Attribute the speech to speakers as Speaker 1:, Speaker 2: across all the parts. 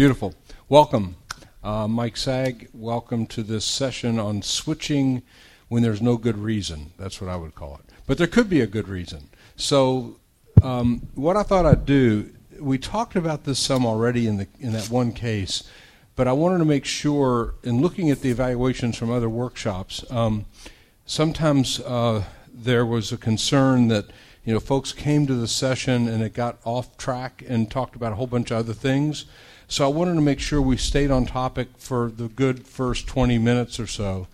Speaker 1: Beautiful. Welcome. Uh, Mike Saag, welcome to this session on switching when there's no good reason. That's what I would call it. But there could be a good reason. So, um, what I thought I'd do, we talked about this some already in, the, in that one case, but I wanted to make sure, in looking at the evaluations from other workshops, um, sometimes uh, there was a concern that you know folks came to the session and it got off track and talked about a whole bunch of other things. So I wanted to make sure we stayed on topic for the good first 20 minutes or so.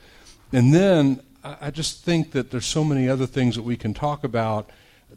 Speaker 1: And then I just think that there's so many other things that we can talk about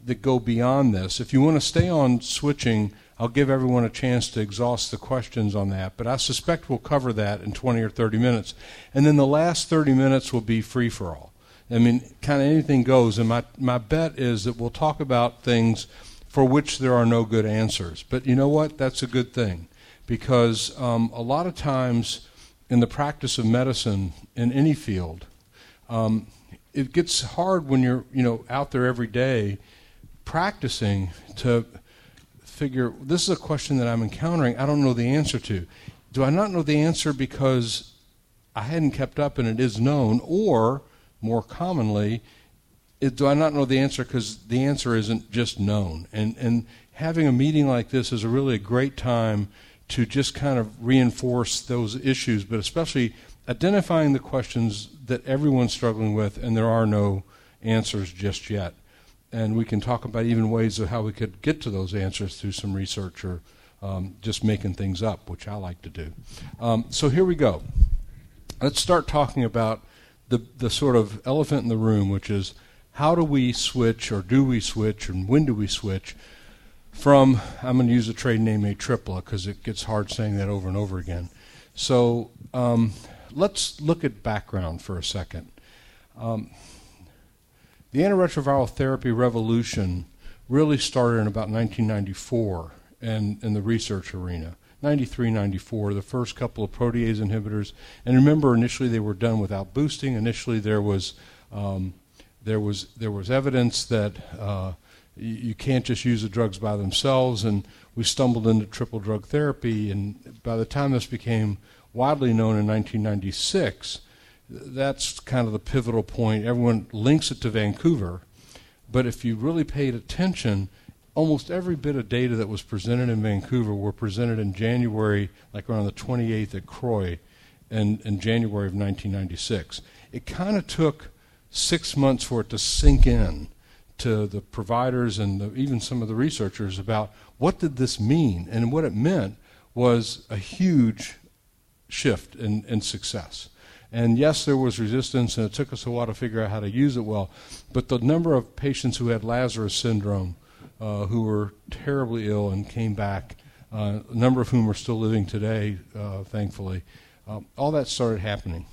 Speaker 1: that go beyond this. If you want to stay on switching, I'll give everyone a chance to exhaust the questions on that, but I suspect we'll cover that in 20 or 30 minutes. And then the last 30 minutes will be free for all. I mean, kind of anything goes. And my, my bet is that we'll talk about things for which there are no good answers. But you know what? That's a good thing because um, a lot of times in the practice of medicine in any field, um, it gets hard when you're you know out there every day practicing to figure this is a question that I'm encountering. I don't know the answer to. Do I not know the answer because I hadn't kept up and it is known, or more commonly, it, do I not know the answer because the answer isn't just known? And and having a meeting like this is a really a great time to just kind of reinforce those issues, but especially identifying the questions that everyone's struggling with, and there are no answers just yet. And we can talk about even ways of how we could get to those answers through some research or um, just making things up, which I like to do. Um, so here we go. Let's start talking about the, the sort of elephant in the room, which is how do we switch, or do we switch, and when do we switch from, I'm going to use the trade name a Atripla because it gets hard saying that over and over again. So um, let's look at background for a second. Um, the antiretroviral therapy revolution really started in about 1994 in, in the research arena. 93, 94, the first couple of protease inhibitors. And remember, initially they were done without boosting. Initially, there was um, there was there was evidence that uh, you can't just use the drugs by themselves. And we stumbled into triple drug therapy. And by the time this became widely known in 1996, that's kind of the pivotal point. Everyone links it to Vancouver. But if you really paid attention, almost every bit of data that was presented in Vancouver were presented in January, like around the 28th at CROI in, in January of 1996. It kind of took six months for it to sink in to the providers and the, even some of the researchers about what did this mean? And what it meant was a huge shift in, in success. And yes there was resistance and it took us a while to figure out how to use it well but the number of patients who had lazarus syndrome uh, who were terribly ill and came back uh, a number of whom are still living today uh, thankfully um, all that started happening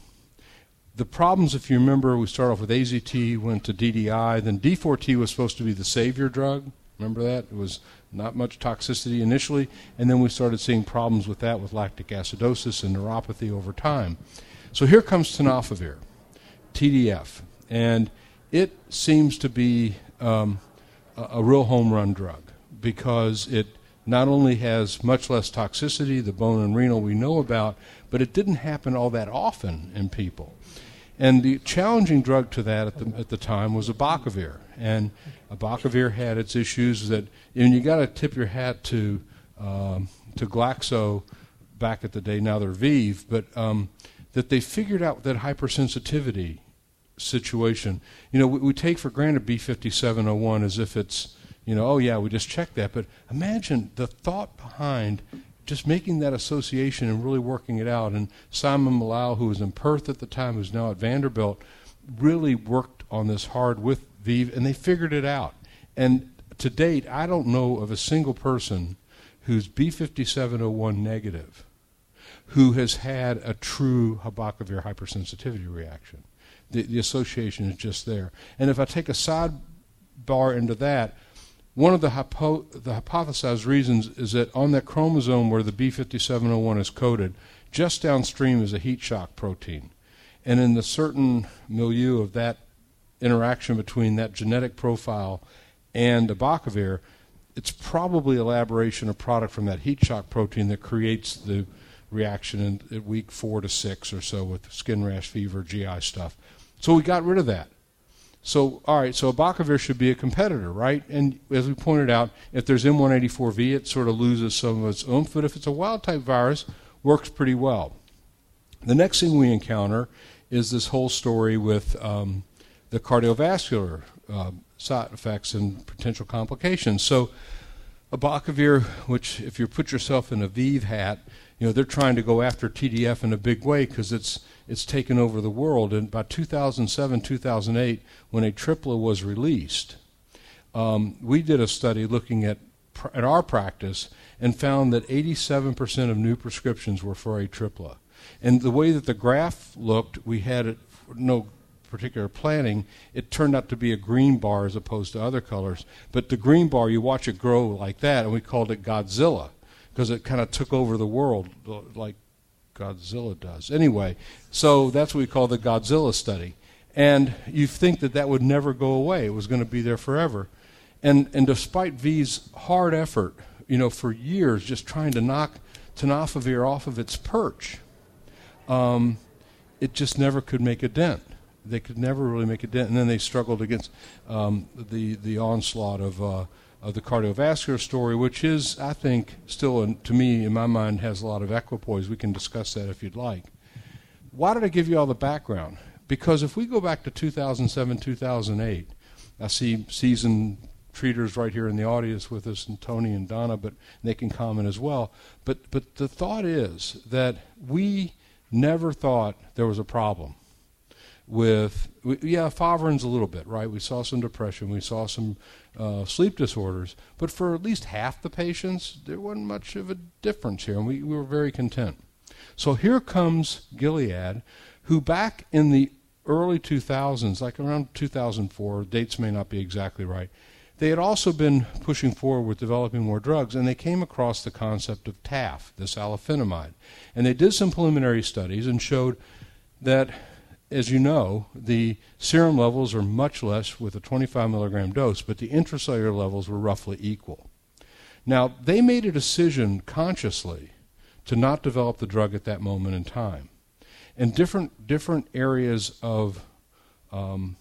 Speaker 1: the problems, if you remember, we started off with AZT, went to DDI, then D4T was supposed to be the savior drug. Remember that? It was not much toxicity initially, and then we started seeing problems with that with lactic acidosis and neuropathy over time. So here comes tenofovir, TDF, and it seems to be um, a, a real home run drug because it not only has much less toxicity, the bone and renal we know about, but it didn't happen all that often in people. And the challenging drug to that at the, at the time was abacavir. And abacavir had its issues that, and you got to tip your hat to, um, to Glaxo back at the day, now they're ViiV, but um, that they figured out that hypersensitivity situation. You know, we, we take for granted B5701 as if it's, you know, oh yeah, we just checked that. But imagine the thought behind just making that association and really working it out. And Simon Mallal, who was in Perth at the time, who's now at Vanderbilt, really worked on this hard with ViiV, and they figured it out. And to date, I don't know of a single person who's B5701 negative who has had a true abacavir hypersensitivity reaction. The, the association is just there. And if I take a sidebar into that, one of the, hypo- the hypothesized reasons is that on that chromosome where the B5701 is coded, just downstream is a heat shock protein. And in the certain milieu of that interaction between that genetic profile and abacavir, it's probably elaboration of product from that heat shock protein that creates the reaction in, at week four to six or so with skin rash, fever, GI stuff. So we got rid of that. So, all right, so abacavir should be a competitor, right? And as we pointed out, if there's M184V, it sort of loses some of its oomph, but if it's a wild type virus, works pretty well. The next thing we encounter is this whole story with um, the cardiovascular uh, side effects and potential complications. So, abacavir, which if you put yourself in a ViiV hat, you know they're trying to go after TDF in a big way because it's it's taken over the world. And by 2007, 2008, when a Atripla was released, um, we did a study looking at pr- at our practice and found that 87% of new prescriptions were for a Atripla. And the way that the graph looked, we had it, no particular planning, it turned out to be a green bar as opposed to other colors. But the green bar, you watch it grow like that, and we called it Godzilla because it kind of took over the world like Godzilla does. Anyway, so that's what we call the Godzilla study. And you think that that would never go away, it was going to be there forever. And, and despite ViiV's hard effort, you know, for years just trying to knock tenofovir off of its perch, um, it just never could make a dent they could never really make a dent. And then they struggled against um, the the onslaught of uh, of the cardiovascular story, which is, I think, still uh, to me in my mind has a lot of equipoise. We can discuss that if you'd like. Why did I give you all the background? Because if we go back to 2007, 2008, I see seasoned treaters right here in the audience with us, and Tony and Donna, but they can comment as well. But but the thought is that we never thought there was a problem with yeah efavirenz a little bit right we saw some depression we saw some uh, sleep disorders but for at least half the patients there wasn't much of a difference here and we, we were very content so here comes gilead who back in the early 2000s like around 2004 dates may not be exactly right they had also been pushing forward with developing more drugs, and they came across the concept of TAF, this alafenamide. And they did some preliminary studies and showed that as you know, the serum levels are much less with a 25 milligram dose, but the intracellular levels were roughly equal. Now, they made a decision consciously to not develop the drug at that moment in time. And different, different areas of, um,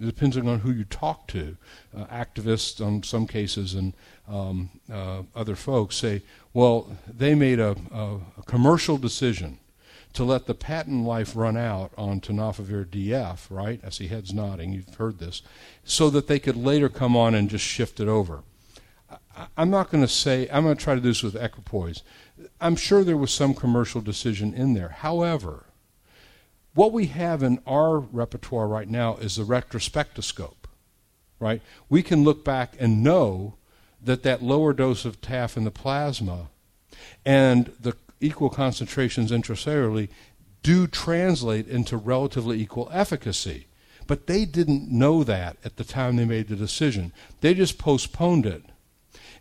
Speaker 1: depending on who you talk to, uh, activists in some cases and um, uh, other folks say, well, they made a, a, a commercial decision to let the patent life run out on tenofovir DF, right? I see heads nodding. You've heard this, so that they could later come on and just shift it over. I'm not going to say I'm going to try to do this with equipoise. I'm sure there was some commercial decision in there. However, what we have in our repertoire right now is the retrospectoscope, right? We can look back and know that that lower dose of TAF in the plasma and the equal concentrations intracellularly do translate into relatively equal efficacy. But they didn't know that at the time they made the decision. They just postponed it.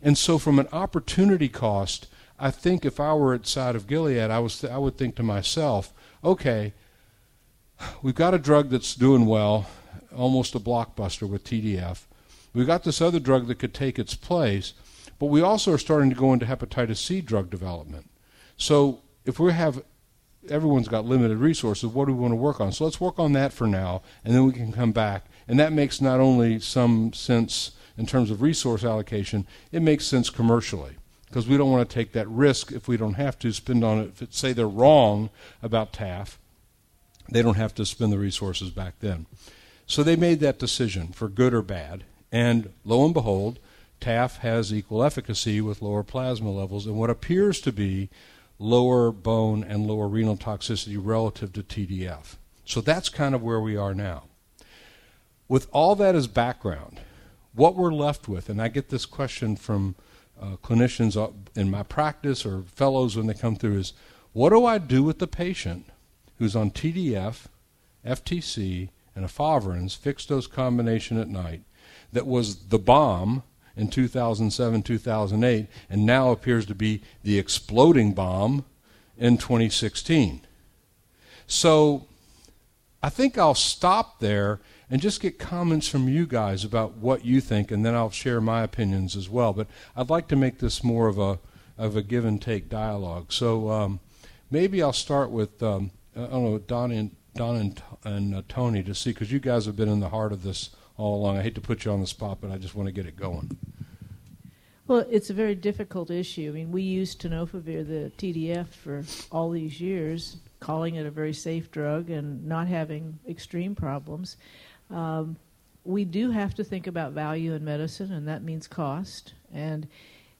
Speaker 1: And so, from an opportunity cost, I think if I were at side of Gilead, I, was th- I would think to myself, okay, we've got a drug that's doing well, almost a blockbuster with TDF. We've got this other drug that could take its place, but we also are starting to go into hepatitis C drug development. So if we have everyone's got limited resources, what do we want to work on? So let's work on that for now, and then we can come back. And that makes not only some sense in terms of resource allocation, it makes sense commercially because we don't want to take that risk if we don't have to spend on it. If say they're wrong about TAF, they don't have to spend the resources back then. So they made that decision for good or bad, and lo and behold, TAF has equal efficacy with lower plasma levels and what appears to be lower bone and lower renal toxicity relative to TDF. So that's kind of where we are now. With all that as background, what we're left with, and I get this question from uh, clinicians in my practice or fellows when they come through, is what do I do with the patient who's on TDF, FTC, and efavirenz, fixed dose combination at night, that was the bomb in 2007, 2008, and now appears to be the exploding bomb in 2016. So I think I'll stop there and just get comments from you guys about what you think, and then I'll share my opinions as well. But I'd like to make this more of a of a give and take dialogue. So um, maybe I'll start with um, I don't know Don and Don and, and uh, Tony to see because you guys have been in the heart of this all along. I hate to put you on the spot, but I just want to get it going.
Speaker 2: Well, it's a very difficult issue. I mean, we used tenofovir, the TDF, for all these years, calling it a very safe drug and not having extreme problems. Um, we do have to think about value in medicine, and that means cost. And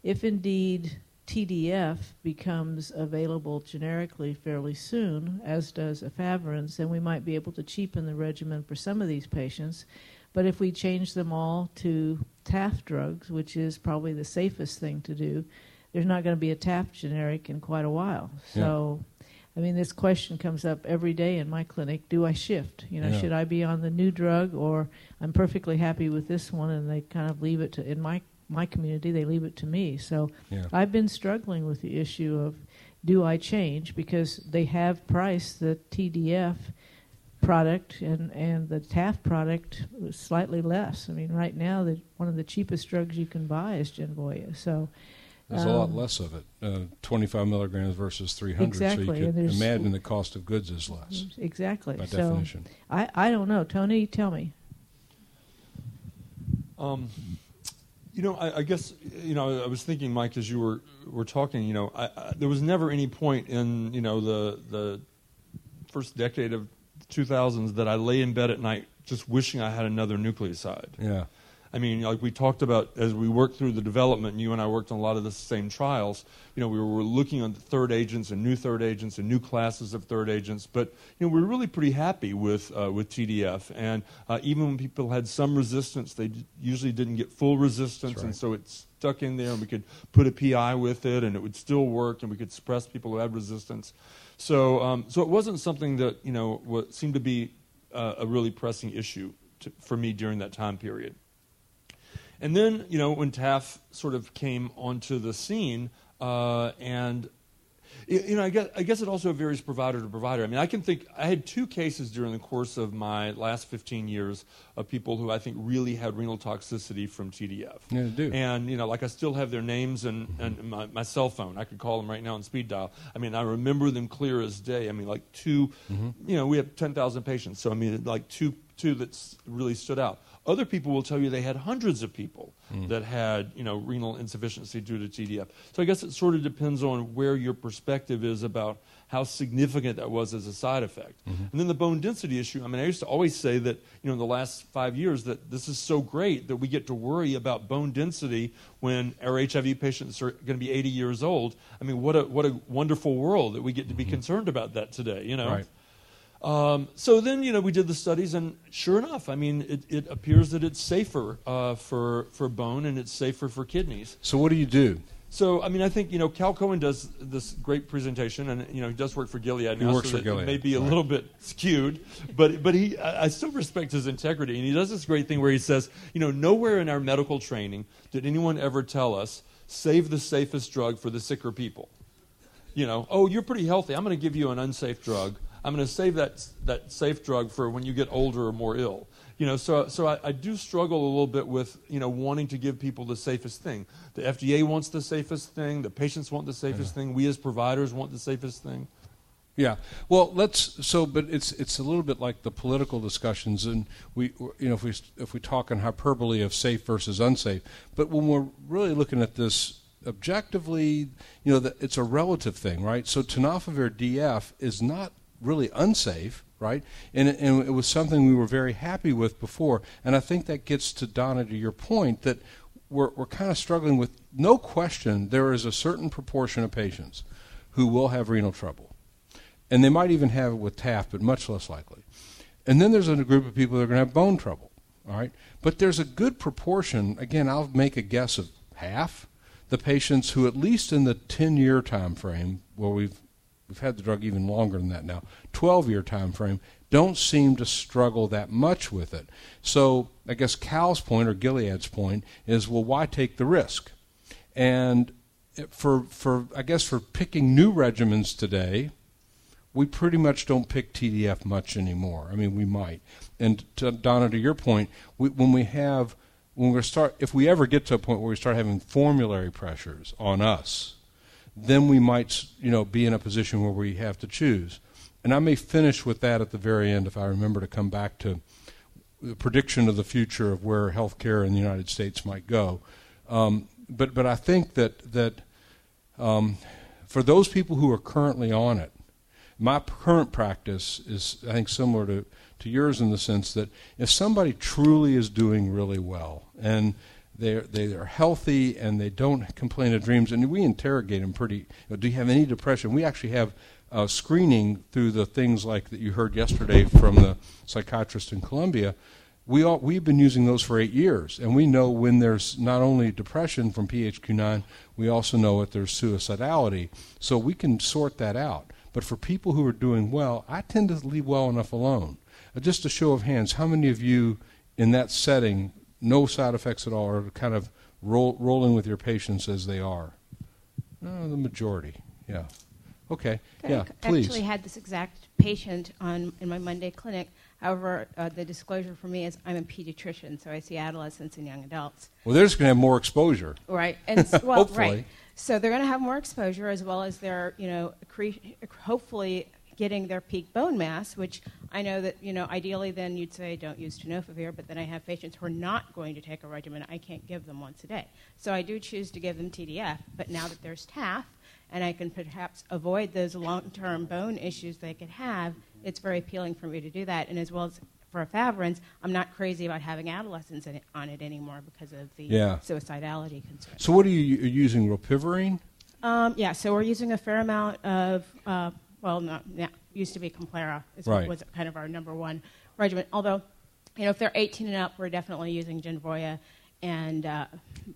Speaker 2: if indeed TDF becomes available generically fairly soon, as does efavirenz, then we might be able to cheapen the regimen for some of these patients. But if we change them all to TAF drugs, which is probably the safest thing to do, there's not going to be a TAF generic in quite a while. So, yeah. I mean, this question comes up every day in my clinic: Do I shift? You know, yeah. should I be on the new drug, or I'm perfectly happy with this one, and they kind of leave it to in my my community they leave it to me. So, yeah. I've been struggling with the issue of do I change because they have priced the TDF product and, and the TAF product was slightly less. I mean, right now, the, one of the cheapest drugs you can buy is Genvoya. So
Speaker 1: there's um, a lot um, less of it, uh, 25 milligrams versus 300.
Speaker 2: Exactly.
Speaker 1: So you could imagine the cost of goods is less.
Speaker 2: Exactly.
Speaker 1: By so definition.
Speaker 2: I, I don't know. Tony, tell me.
Speaker 3: Um, you know, I, I, guess you know. I was thinking, Mike, as you were were talking. You know, I, I, there was never any point in you know the the first decade of 2000s that I lay in bed at night just wishing I had another nucleoside.
Speaker 1: Yeah.
Speaker 3: I mean, like we talked about as we worked through the development, and you and I worked on a lot of the same trials. You know, we were looking on third agents and new third agents and new classes of third agents. But you know, we were really pretty happy with uh, with TDF, and uh, even when people had some resistance, they d- usually didn't get full resistance,
Speaker 1: right.
Speaker 3: and so it stuck in there, and we could put a PI with it, and it would still work, and we could suppress people who had resistance. So, um, so it wasn't something that you know what seemed to be uh, a really pressing issue to, for me during that time period. And then, you know, when TAF sort of came onto the scene, uh, and you know, I guess, I guess it also varies provider to provider. I mean, I can think, I had two cases during the course of my last 15 years of people who I think really had renal toxicity from TDF.
Speaker 1: Yeah, do.
Speaker 3: And, you know, like I still have their names and, and my, my cell phone. I could call them right now on speed dial. I mean, I remember them clear as day. I mean, like 2 mm-hmm. you know, we have 10,000 patients. So, I mean, like two, two that really stood out. Other people will tell you they had hundreds of people mm. that had, you know, renal insufficiency due to TDF. So I guess it sort of depends on where your perspective is about how significant that was as a side effect. Mm-hmm. And then the bone density issue. I mean, I used to always say that, you know, in the last five years that this is so great that we get to worry about bone density when our HIV patients are going to be 80 years old. I mean, what a what a wonderful world that we get to be mm-hmm. concerned about that today. You know.
Speaker 1: Right.
Speaker 3: Um, so then, you know, we did the studies, and sure enough, I mean, it, it appears that it's safer uh, for for bone and it's safer for kidneys.
Speaker 1: So what do you do?
Speaker 3: So I mean, I think you know, Cal Cohen does this great presentation, and you know, he does work for Gilead
Speaker 1: now,
Speaker 3: he
Speaker 1: works
Speaker 3: so
Speaker 1: for Gilead.
Speaker 3: it may be a
Speaker 1: right.
Speaker 3: little bit skewed, but but he, I still respect his integrity, and he does this great thing where he says, you know, nowhere in our medical training did anyone ever tell us save the safest drug for the sicker people. You know, oh, you're pretty healthy. I'm going to give you an unsafe drug I'm going to save that, that safe drug for when you get older or more ill. You know, so, so I, I, do struggle a little bit with, you know, wanting to give people the safest thing. The FDA wants the safest thing. The patients want the safest yeah. thing. We as providers want the safest thing.
Speaker 1: Yeah. Well, let's. So, but it's it's a little bit like the political discussions, and we, you know, if we if we talk in hyperbole of safe versus unsafe, but when we're really looking at this objectively, you know, the, it's a relative thing, right? So, tenofovir DF is not really unsafe, right? And it, and it was something we were very happy with before. And I think that gets to Donna to your point that we're, we're kind of struggling with no question there is a certain proportion of patients who will have renal trouble. And they might even have it with TAF, but much less likely. And then there's a group of people that are going to have bone trouble, all right? But there's a good proportion, again, I'll make a guess of half, the patients who, at least in the 10 year time frame where we've we've had the drug even longer than that now, 12 year time frame, don't seem to struggle that much with it. So I guess Cal's point or Gilead's point is, well, why take the risk? And for, for I guess for picking new regimens today, we pretty much don't pick TDF much anymore. I mean, we might. And to, Donna, to your point, we, when we have when we start, if we ever get to a point where we start having formulary pressures on us, then we might, you know, be in a position where we have to choose. And I may finish with that at the very end if I remember to come back to the prediction of the future of where healthcare in the United States might go. Um, but but I think that that um, for those people who are currently on it, my current practice is I think similar to to yours in the sense that if somebody truly is doing really well and they're, they are healthy and they don't complain of dreams, and we interrogate them pretty. You know, do you have any depression? We actually have uh, screening through the things like that you heard yesterday from the psychiatrist in Columbia. We all, we've been using those for eight years, and we know when there's not only depression from PHQ9, we also know that there's suicidality. So we can sort that out. But for people who are doing well, I tend to leave well enough alone. Uh, just a show of hands, how many of you in that setting, no side effects at all, or kind of roll, rolling with your patients as they are? No, the majority, yeah. Okay, yeah,
Speaker 4: I
Speaker 1: please.
Speaker 4: actually had this exact patient on in my Monday clinic. However, uh, the disclosure for me is I'm a pediatrician, so I see adolescents and young adults.
Speaker 1: Well, they're just going to have more exposure.
Speaker 4: Right, and well,
Speaker 1: Hopefully.
Speaker 4: right. So they're going to have more exposure as well as they're, you know, accre- hopefully getting their peak bone mass, which I know that, you know, ideally then you'd say don't use tenofovir, but then I have patients who are not going to take a regimen. I can't give them once a day. So I do choose to give them TDF, but now that there's TAF and I can perhaps avoid those long-term bone issues they could have, it's very appealing for me to do that. And as well as for efavirenz, I'm not crazy about having adolescents in it, on it anymore because of the
Speaker 1: Yeah.
Speaker 4: suicidality concern.
Speaker 1: So, what are you you're using? Rilpivirine?
Speaker 4: Um, yeah, so we're using a fair amount of, uh, well, not, yeah, used to be Complera. Is
Speaker 1: Right.
Speaker 4: was kind of our number one regimen. Although, you know, if they're 18 and up, we're definitely using Genvoya. And uh,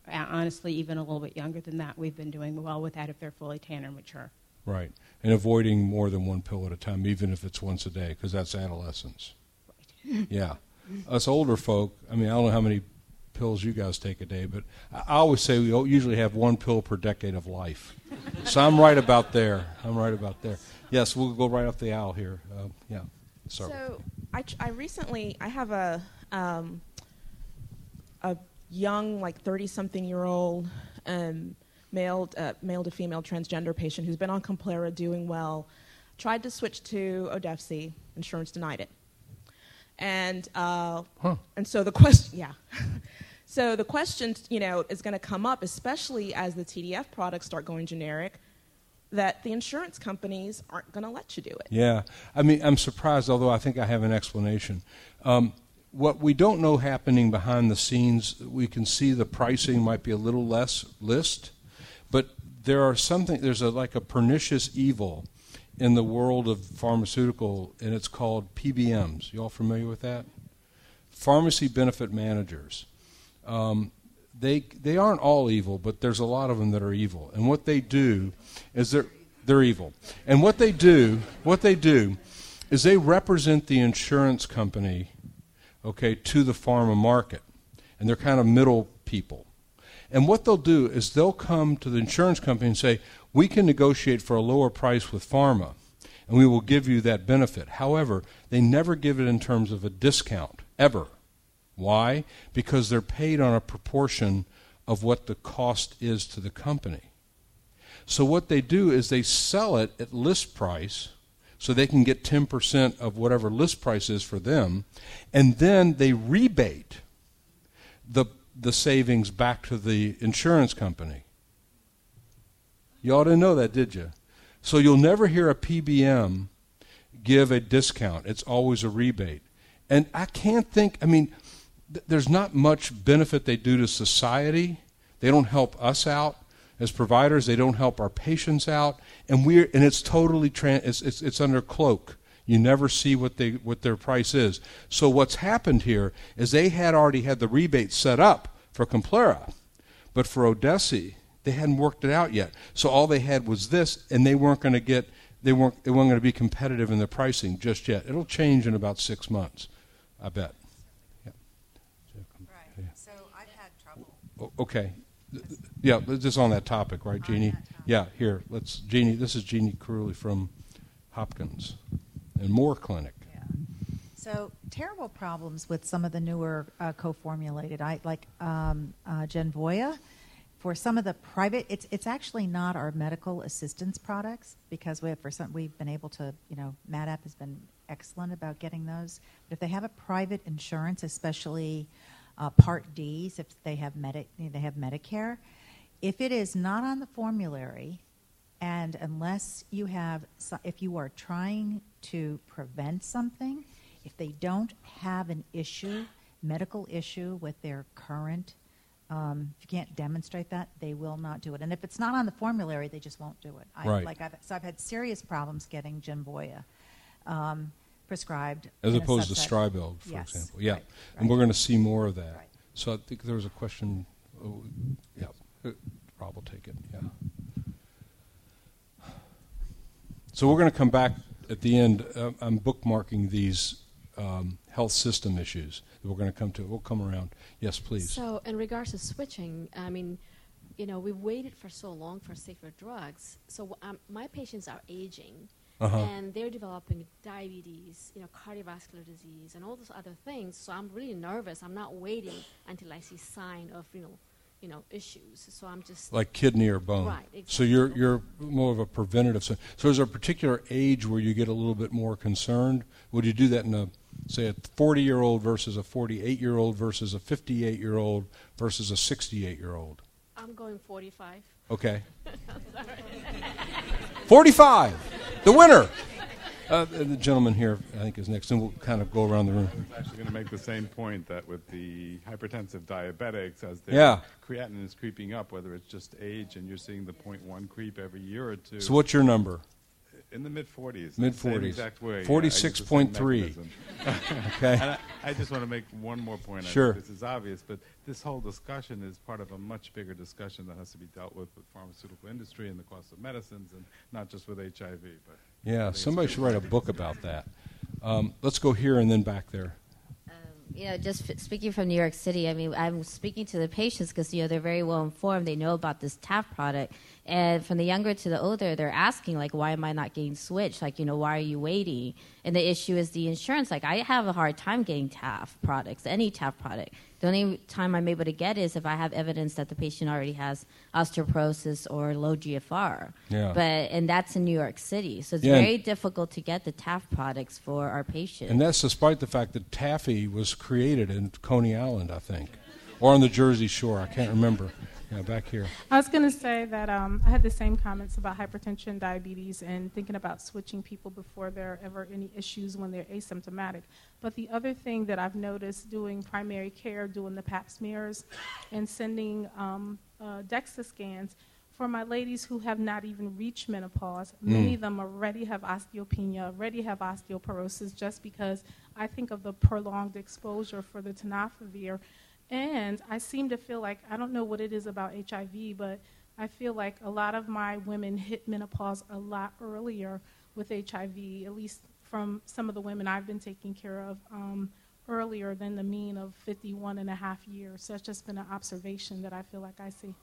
Speaker 4: honestly, even a little bit younger than that, we've been doing well with that if they're fully tan or mature.
Speaker 1: Right. And avoiding more than one pill at a time, even if it's once a day, because that's adolescence. yeah. Us older folk, I mean, I don't know how many pills you guys take a day, but I always say we usually have one pill per decade of life. so I'm right about there. I'm right about there. Yes, we'll go right off the aisle here. Uh, yeah. Sorry.
Speaker 5: So I, I recently I have a um, a young like thirty something year old um, male uh, male to female transgender patient who's been on Complera doing well. Tried to switch to Odefsey, insurance denied it, and uh,
Speaker 1: Huh.
Speaker 5: and so the question yeah. So the question, you know, is going to come up, especially as the TDF products start going generic, that the insurance companies aren't going to let you do it.
Speaker 1: Yeah, I mean, I'm surprised, although I think I have an explanation. Um, what we don't know happening behind the scenes, we can see the pricing might be a little less list, but there are something. There's a like a pernicious evil in the world of pharmaceutical, and it's called PBMs. You all familiar with that? Pharmacy benefit managers. Um, they they aren't all evil, but there's a lot of them that are evil. And what they do is they're they're evil. And what they do, what they do, is they represent the insurance company, okay, to the pharma market, and they're kind of middle people. And what they'll do is they'll come to the insurance company and say, "We can negotiate for a lower price with pharma, and we will give you that benefit." However, they never give it in terms of a discount ever. Why? Because they're paid on a proportion of what the cost is to the company. So what they do is they sell it at list price so they can get 10% of whatever list price is for them and then they rebate the the savings back to the insurance company. Ought to know that, did you? So you'll never hear a PBM give a discount. It's always a rebate. And I can't think, I mean, th- there's not much benefit they do to society. They don't help us out as providers. They don't help our patients out, and we're and it's totally tran- it's, it's it's under cloak. You never see what they what their price is. So what's happened here is they had already had the rebate set up for Complera, but for Odefsey they hadn't worked it out yet. So all they had was this, and they weren't going to get they weren't they weren't going to be competitive in the pricing just yet. It'll change in about six months, I bet. Yeah.
Speaker 6: Right, so I've had trouble.
Speaker 1: O- Okay. Yeah, just on that topic, right, Jeannie?
Speaker 6: topic.
Speaker 1: Yeah, here, let's, Jeannie, this is Jeannie Keruly from Hopkins and Moore Clinic.
Speaker 6: Yeah. So terrible problems with some of the newer uh, co-formulated, I like um, uh, Genvoya. For some of the private, it's it's actually not our medical assistance products because we have for some we've been able to you know MADAP has been excellent about getting those. But if they have a private insurance, especially uh, Part D's, if they have Medi- they have Medicare, if it is not on the formulary, and unless you have, if you are trying to prevent something, if they don't have an issue, medical issue with their current, um, if you can't demonstrate that, they will not do it. And if it's not on the formulary, they just won't do it. I,
Speaker 1: Right.
Speaker 6: Like I've, so I've had serious problems getting Genvoya um, prescribed.
Speaker 1: As opposed to
Speaker 6: subset.
Speaker 1: Stribild, for
Speaker 6: Yes,
Speaker 1: example. Yeah.
Speaker 6: right,
Speaker 1: And we're going to see more of that.
Speaker 6: Right.
Speaker 1: So I think there was a question. Oh, yeah. Uh, Rob will take it. Yeah. So we're going to come back at the end. Uh, I'm bookmarking these um, health system issues that we're going to come to. We'll come around. Yes, please.
Speaker 7: So, in regards to switching, I mean, you know, we waited for so long for safer drugs. So, um, my patients are aging,
Speaker 1: Uh-huh.
Speaker 7: and they're developing diabetes, you know, cardiovascular disease, and all those other things. So, I'm really nervous. I'm not waiting until I see sign of, you know, you know, issues. So, I'm just
Speaker 1: like kidney or bone.
Speaker 7: Right,
Speaker 1: So you're you're more of a preventative. So, so is there a particular age where you get a little bit more concerned? Would you do that in a say a 40 year old versus a 48 year old versus a 58 year old versus a 68 year old?
Speaker 7: I'm going 45.
Speaker 1: Okay. 45, the winner. Uh, the gentleman here, I think, is next, and we'll kind of go around the room.
Speaker 8: I was actually going to make the same point that with the hypertensive diabetics, as their
Speaker 1: Yeah.
Speaker 8: creatinine is creeping up, whether it's just age and you're seeing the 0.1 creep every year or two,
Speaker 1: So, what's your number?
Speaker 8: In the mid 40s.
Speaker 1: Mid 40s.
Speaker 8: exact way. yeah, I use the same
Speaker 1: 46.3.
Speaker 8: mechanism.
Speaker 1: Okay.
Speaker 8: And I, I just want to make one more point. I
Speaker 1: Sure.
Speaker 8: think this is obvious, but this whole discussion is part of a much bigger discussion that has to be dealt with with pharmaceutical industry and the cost of medicines, and not just with HIV. But
Speaker 1: Yeah,
Speaker 8: think
Speaker 1: somebody should write a book about that. Um, let's go here and then back there.
Speaker 9: you know, just f- speaking from New York City, I mean, I'm speaking to the patients because you know they're very well informed. They know about this TAF product, and from the younger to the older, they're asking like, "Why am I not getting switched? Like, you know, why are you waiting?" And the issue is the insurance. Like, I have a hard time getting TAF products, any TAF product. The only time I'm able to get is if I have evidence that the patient already has osteoporosis or low GFR.
Speaker 1: Yeah.
Speaker 9: But and that's in New York City, so it's
Speaker 1: Yeah,
Speaker 9: very difficult to get the TAF products for our patients.
Speaker 1: And that's despite the fact that taffy was created in Coney Island, I think, or on the Jersey Shore. I can't remember. Yeah, back here.
Speaker 10: I was going to say that um, I had the same comments about hypertension, diabetes, and thinking about switching people before there are ever any issues when they're asymptomatic. But the other thing that I've noticed doing primary care, doing the pap smears, and sending um, uh, DEXA scans, for my ladies who have not even reached menopause, many of them already have osteopenia, already have osteoporosis, just because I think of the prolonged exposure for the tenofovir. And I seem to feel like, I don't know what it is about HIV, but I feel like a lot of my women hit menopause a lot earlier with HIV, at least from some of the women I've been taking care of um, earlier than the mean of 51 and a half years. So that's just been an observation that I feel like I see.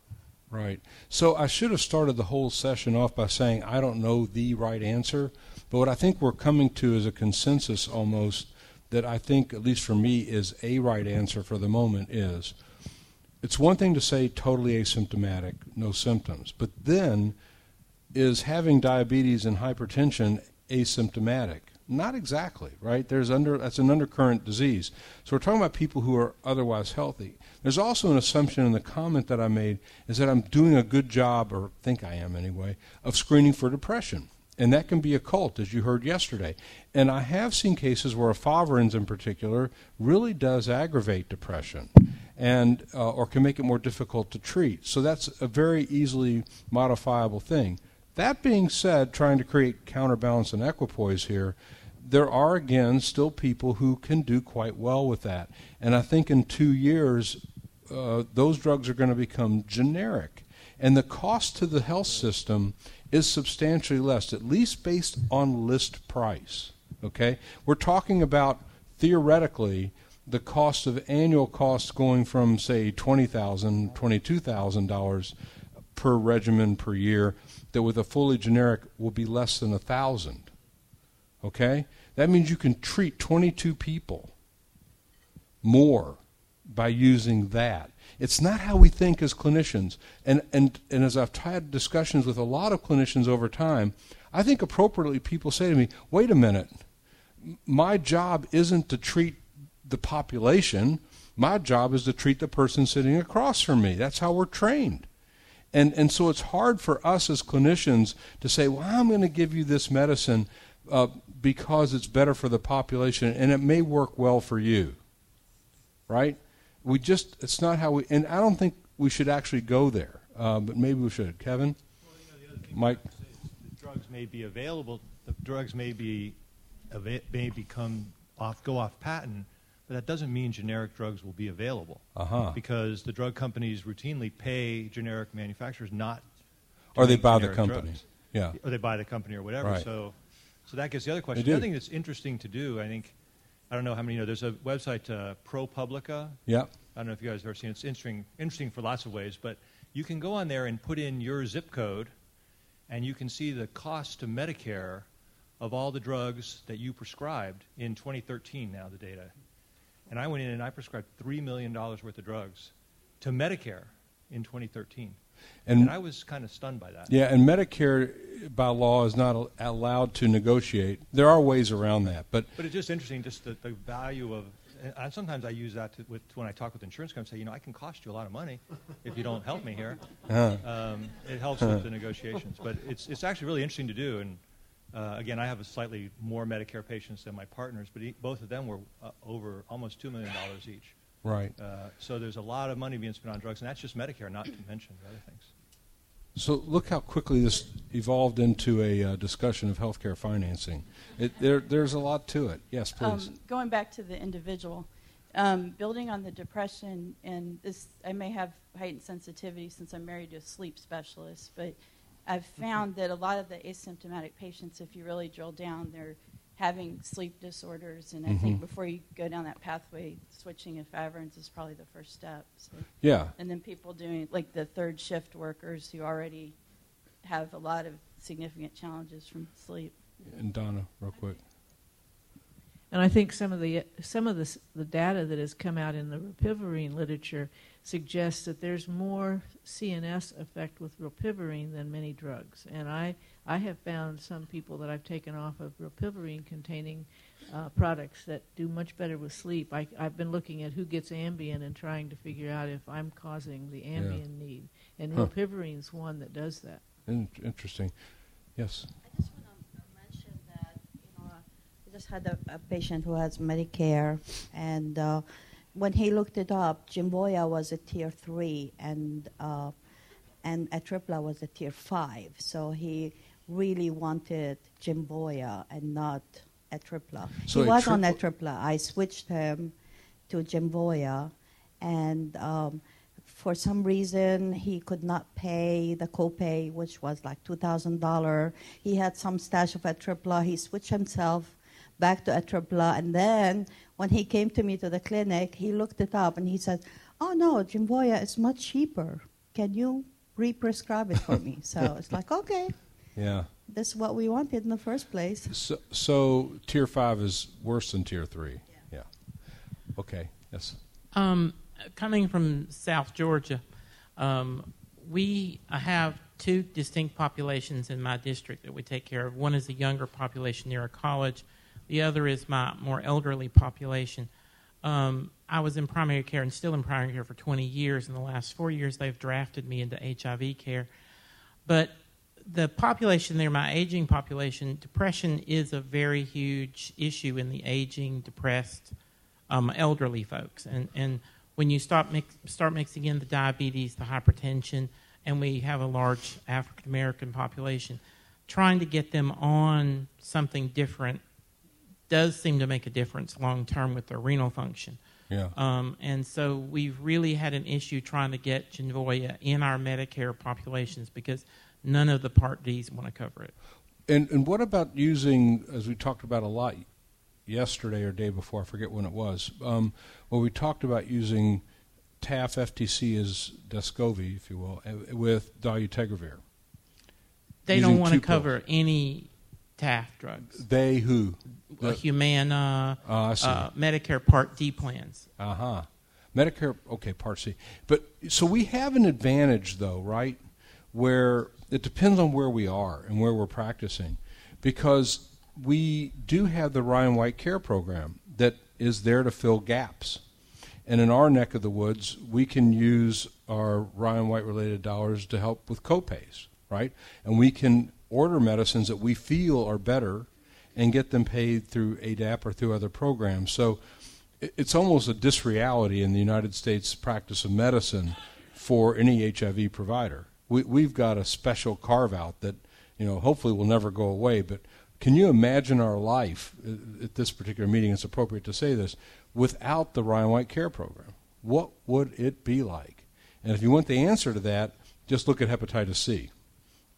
Speaker 1: Right. So I should have started the whole session off by saying I don't know the right answer, but what I think we're coming to is a consensus almost that I think, at least for me, is a right answer for the moment is it's one thing to say totally asymptomatic, no symptoms, but then is having diabetes and hypertension asymptomatic? Not exactly, right? There's under that's an undercurrent disease. So we're talking about people who are otherwise healthy. There's also an assumption in the comment that I made is that I'm doing a good job, or think I am anyway, of screening for depression. And that can be a cult, as you heard yesterday. And I have seen cases where a efavirenz in particular really does aggravate depression and uh, or can make it more difficult to treat. So that's a very easily modifiable thing. That being said, trying to create counterbalance and equipoise here, there are again still people who can do quite well with that. And I think in two years, uh, those drugs are going to become generic. And the cost to the health system is substantially less, at least based on list price. Okay? We're talking about theoretically the cost of annual costs going from say $20,000, $22,000 per regimen per year that with a fully generic will be less than a thousand. Okay? That means you can treat 22 people more by using that. It's not how we think as clinicians. And, and, and as I've had discussions with a lot of clinicians over time, I think appropriately people say to me, wait a minute, my job isn't to treat the population. My job is to treat the person sitting across from me. That's how we're trained. And, and so it's hard for us as clinicians to say, well, I'm going to give you this medicine uh, because it's better for the population and it may work well for you. Right? We just, it's not how we, and I don't think we should actually go there, uh, but maybe we should. Kevin?
Speaker 11: Well, you know,
Speaker 1: Mike?
Speaker 11: The drugs may be available, the drugs may be, may become off, go off patent, but that doesn't mean generic drugs will be available.
Speaker 1: Uh-huh.
Speaker 11: Because the drug companies routinely pay generic manufacturers not
Speaker 1: Or they buy the company.
Speaker 11: drugs.
Speaker 1: Yeah.
Speaker 11: Or they buy the company or whatever.
Speaker 1: Right.
Speaker 11: So, so that gets the other question. The other thing that's interesting to do, I think, I don't know how many you know. There's a website, uh, ProPublica.
Speaker 1: Yeah.
Speaker 11: I don't know if you guys have ever seen it. It's interesting, interesting for lots of ways. But you can go on there and put in your zip code, and you can see the cost to Medicare of all the drugs that you prescribed in 2013. Now the data, and I went in and I prescribed three million dollars worth of drugs to Medicare in 2013,
Speaker 1: And-
Speaker 11: and I was kind of stunned by that.
Speaker 1: Yeah, and Medicare by law is not al- allowed to negotiate. There are ways around that, but
Speaker 11: But it's just interesting, just the, the value of. And sometimes I use that to, with, when I talk with insurance companies. Say, you know, I can cost you a lot of money if you don't help me here.
Speaker 1: Uh-huh.
Speaker 11: Um, it helps with the negotiations, but it's it's actually really interesting to do. And uh, again, I have a slightly more Medicare patients than my partners, but e- both of them were uh, over almost two million dollars each.
Speaker 1: Right.
Speaker 11: Uh, so there's a lot of money being spent on drugs, and that's just Medicare, not to mention the other things.
Speaker 1: So look how quickly this evolved into a uh, discussion of healthcare financing. It, there, there's a lot to it. Yes, please.
Speaker 12: Um, going back to the individual, um, building on the depression, and this, I may have heightened sensitivity since I'm married to a sleep specialist, but I've found that a lot of the asymptomatic patients, if you really drill down, they're having sleep disorders, and I think
Speaker 1: Mhm.
Speaker 12: before you go down that pathway, switching efavirenz is probably the first step. So.
Speaker 1: Yeah.
Speaker 12: And then people doing, like the third shift workers who already have a lot of significant challenges from sleep.
Speaker 1: and Donna, real quick.
Speaker 2: And I think some of the some of the the data that has come out in the rilpivirine literature suggests that there's more CNS effect with rilpivirine than many drugs. And I I have found some people that I've taken off of rilpivirine containing uh, products that do much better with sleep. I, I've been looking at who gets Ambien and trying to figure out if I'm causing the Ambien need. And
Speaker 1: Huh.
Speaker 2: rilpivirine's one that does that.
Speaker 1: In- interesting. Yes.
Speaker 13: I just want to mention that you know I just had a, a patient who has Medicare, and uh, when he looked it up, Genvoya was a tier three, and uh, and Atripla was a tier five. So he really wanted Genvoya and not Atripla.
Speaker 1: So
Speaker 13: he was on
Speaker 1: Atripla.
Speaker 13: I switched him to Genvoya, and um, for some reason he could not pay the copay, which was like two thousand dollar. He had some stash of Atripla. He switched himself back to Atripla, and then when he came to me to the clinic, he looked it up and he said, "Oh no, Genvoya is much cheaper. Can you re-prescribe it for me?" so it's like, okay,
Speaker 1: Yeah.
Speaker 13: this is what we wanted in the first place.
Speaker 1: So, so tier five is worse than tier three. Yeah. Okay. Yes.
Speaker 14: Um, coming from South Georgia, um, we have two distinct populations in my district that we take care of. One is the younger population near a college. The other is my more elderly population. Um, I was in primary care and still in primary care for 20 years. In the last four years, they've drafted me into HIV care. But the population there, my aging population, depression is a very huge issue in the aging, depressed, um, elderly folks. And, and when you start, mix, start mixing in the diabetes, the hypertension, and we have a large African American population, trying to get them on something different does seem to make a difference long term with their renal function.
Speaker 1: Yeah.
Speaker 14: Um, and so we've really had an issue trying to get Genvoya in our Medicare populations because none of the Part Ds want to cover it.
Speaker 1: And and what about using, as we talked about a lot yesterday or day before, I forget when it was, um, where we talked about using TAF FTC as Descovy, if you will, uh, with dolutegravir.
Speaker 14: They don't want to
Speaker 1: two pills.
Speaker 14: cover any TAF drugs.
Speaker 1: They who?
Speaker 14: Uh, Humana,
Speaker 1: see.
Speaker 14: uh, Medicare Part D plans.
Speaker 1: Uh huh. Medicare, okay, Part C. But so we have an advantage, though, right? Where it depends on where we are and where we're practicing, because we do have the Ryan White Care Program that is there to fill gaps. And in our neck of the woods, we can use our Ryan White related dollars to help with copays, right? And we can order medicines that we feel are better and get them paid through ADAP or through other programs. So it's almost a disreality in the United States practice of medicine for any HIV provider. We, we've got a special carve out that, you know, hopefully will never go away. But can you imagine our life uh, at this particular meeting? It's appropriate to say this without the Ryan White Care Program. What would it be like? And if you want the answer to that, just look at hepatitis C.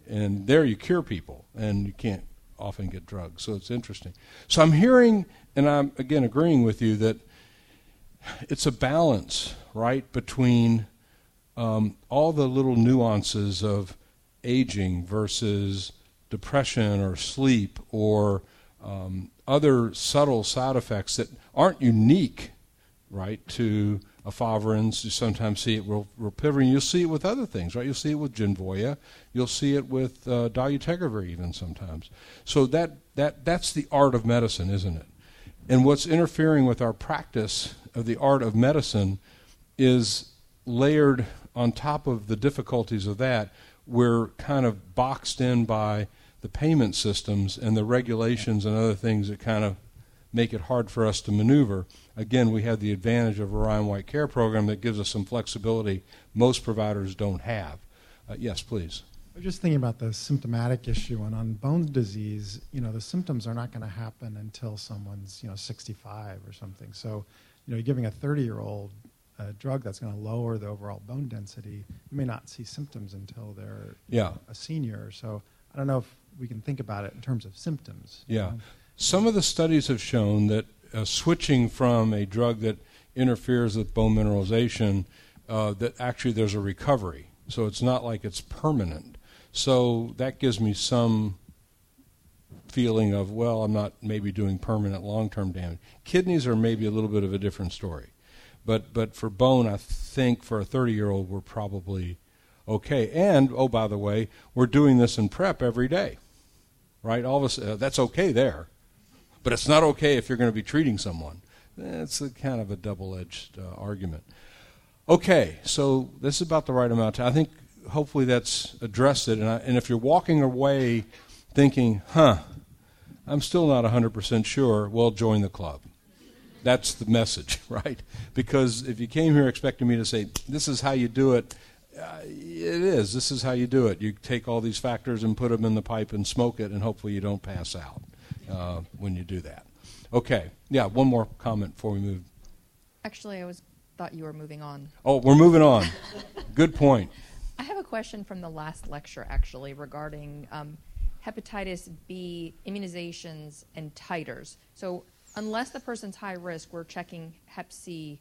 Speaker 1: And there you cure people, and you can't often get drugs. So it's interesting. So I'm hearing, and I'm again agreeing with you that it's a balance, right, between um, all the little nuances of aging versus depression or sleep or um, other subtle side effects that aren't unique, right, to efavirenz. You sometimes see it with rilpivirine. You'll see it with other things, right? You'll see it with Genvoya. You'll see it with uh, dolutegravir even sometimes. So that, that, that's the art of medicine, isn't it? And what's interfering with our practice of the art of medicine is layered on top of the difficulties of that. We're kind of boxed in by the payment systems and the regulations and other things that kind of make it hard for us to maneuver. Again, we have the advantage of a Ryan White Care program that gives us some flexibility most providers don't have. Uh, yes, please.
Speaker 15: I was just thinking about the symptomatic issue, and on bone disease, you know, the symptoms are not going to happen until someone's, you know, 65 or something. So, you know, you're giving a 30-year-old a drug that's going to lower the overall bone density. You may not see symptoms until they're
Speaker 1: Yeah.
Speaker 15: know, a senior. So, I don't know if we can think about it in terms of symptoms. you
Speaker 1: Yeah.
Speaker 15: know.
Speaker 1: Some of the studies have shown that uh, switching from a drug that interferes with bone mineralization, uh, that actually there's a recovery. So it's not like it's permanent. So that gives me some feeling of, well, I'm not maybe doing permanent long term damage. Kidneys are maybe a little bit of a different story. But, but for bone, I think for a 30 year old, we're probably okay. And, oh, by the way, we're doing this in PrEP every day right? All of us, uh, that's okay there, but it's not okay if you're going to be treating someone. That's a kind of a double-edged uh, argument. Okay, so this is about the right amount. I think hopefully that's addressed it. And, I, and if you're walking away thinking, huh, I'm still not 100% sure, well, join the club. That's the message, right? Because if you came here expecting me to say, this is how you do it, uh, it is. This is how you do it. You take all these factors and put them in the pipe and smoke it, and hopefully you don't pass out uh, when you do that. Okay. Yeah, one more comment before we move.
Speaker 16: Actually, I was thought you were moving on.
Speaker 1: Oh, we're moving on. Good point.
Speaker 16: I have a question from the last lecture, actually, regarding um, hepatitis B immunizations and titers. So, unless the person's high risk, we're checking Hep C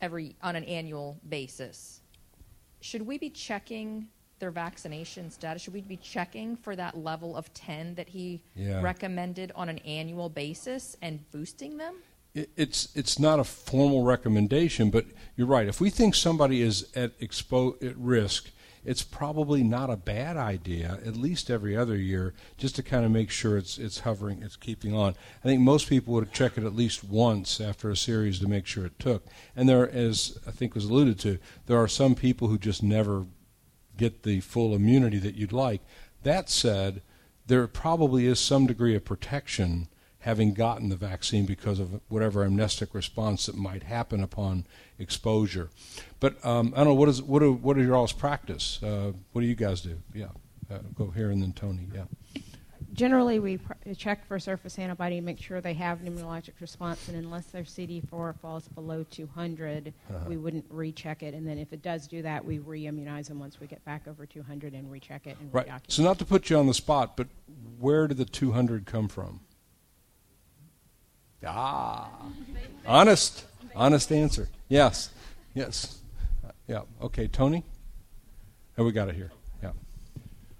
Speaker 16: every on an annual basis. Should we be checking their vaccination status? Should we be checking for that level of 10 that he
Speaker 1: Yeah.
Speaker 16: recommended on an annual basis and boosting them?
Speaker 1: It- It's it's not a formal recommendation, but you're right. If we think somebody is at expo- at risk, it's probably not a bad idea, at least every other year, just to kind of make sure it's it's hovering, it's keeping on. I think most people would check it at least once after a series to make sure it took. And there, as I think was alluded to, there are some people who just never get the full immunity that you'd like. That said, there probably is some degree of protection having gotten the vaccine because of whatever amnestic response that might happen upon exposure. But um, I don't know what is what are, what are your all's practice? Uh, what do you guys do? Yeah, uh, go here and then Tony. Yeah.
Speaker 4: Generally, we pr- check for surface antibody, make sure they have an immunologic response, and unless their CD4 falls below 200,
Speaker 1: Uh-huh.
Speaker 4: we wouldn't recheck it. And then if it does do that, we re-immunize them once we get back over 200 and recheck it and
Speaker 1: Right. So not to put you on the spot, but where did the 200 come from? Ah, honest, honest answer. Yes, yes, Uh, yeah. Okay, Tony. Oh, we got it here. Yeah.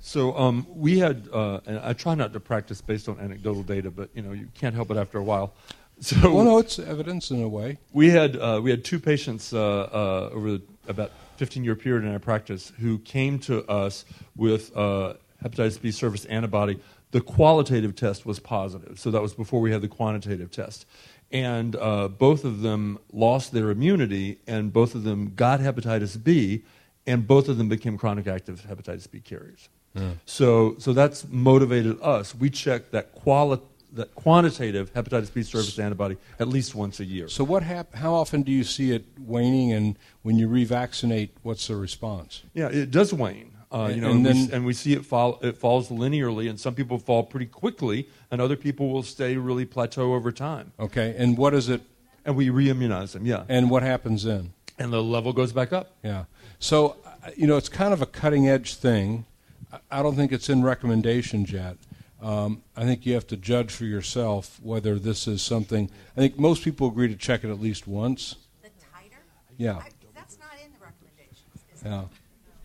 Speaker 3: So um, we had, uh, and I try not to practice based on anecdotal data, but you know you can't help it after a while. So
Speaker 1: well, no, it's evidence in a way.
Speaker 3: We had uh, we had two patients uh, uh, over about 15 year period in our practice who came to us with uh, hepatitis B surface antibody. The qualitative test was positive, so that was before we had the quantitative test. And uh, both of them lost their immunity, and both of them got hepatitis B, and both of them became chronic active hepatitis B carriers.
Speaker 1: Yeah.
Speaker 3: So, so that's motivated us. We check that quali- that quantitative hepatitis B surface antibody at least once a year.
Speaker 1: So what hap- How often do you see it waning, and when you revaccinate, what's the response?
Speaker 3: Yeah, it does wane. Uh, you know,
Speaker 1: And
Speaker 3: and, we,
Speaker 1: then-
Speaker 3: s- and we see it fall. It falls linearly, and some people fall pretty quickly, and other people will stay really plateau over time.
Speaker 1: Okay, and what is it?
Speaker 3: And we reimmunize them. Yeah.
Speaker 1: And what happens then?
Speaker 3: And the level goes back up.
Speaker 1: Yeah. So, uh, you know, it's kind of a cutting edge thing. I- I don't think it's in recommendations yet. Um, I think you have to judge for yourself whether this is something. I think most people agree to check it at least once.
Speaker 6: The titer?
Speaker 1: Yeah.
Speaker 6: that's not in the recommendations.
Speaker 1: Yeah.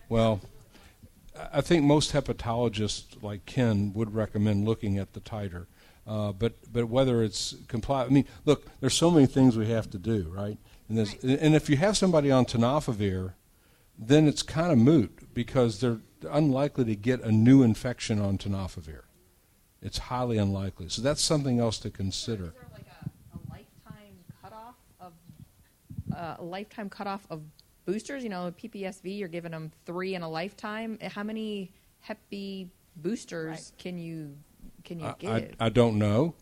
Speaker 1: Well, I- I think most hepatologists like Ken would recommend looking at the titer. Uh, but but whether it's comply, I mean, look, there's so many things we have to do, right? And there's, and if you have somebody on tenofovir, then it's kind of moot because they're unlikely to get a new infection on tenofovir. It's highly unlikely. So that's something else to consider.
Speaker 16: Is there like a lifetime cutoff of uh, a lifetime cutoff of boosters. You know, PPSV, you're giving them three in a lifetime. How many Hep B boosters can you can you
Speaker 1: I,
Speaker 16: give?
Speaker 1: I, I don't know.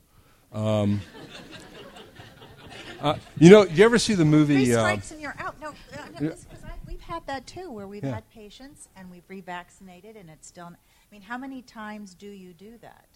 Speaker 1: Um, uh, you know, you ever see the movie?
Speaker 6: Three
Speaker 1: uh,
Speaker 6: strikes and you're out. No, uh, no
Speaker 1: Yeah.
Speaker 6: this, 'cause I, we've had that too, where we've
Speaker 1: Yeah.
Speaker 6: had patients and we've revaccinated, and it's still. I mean, how many times do you do that?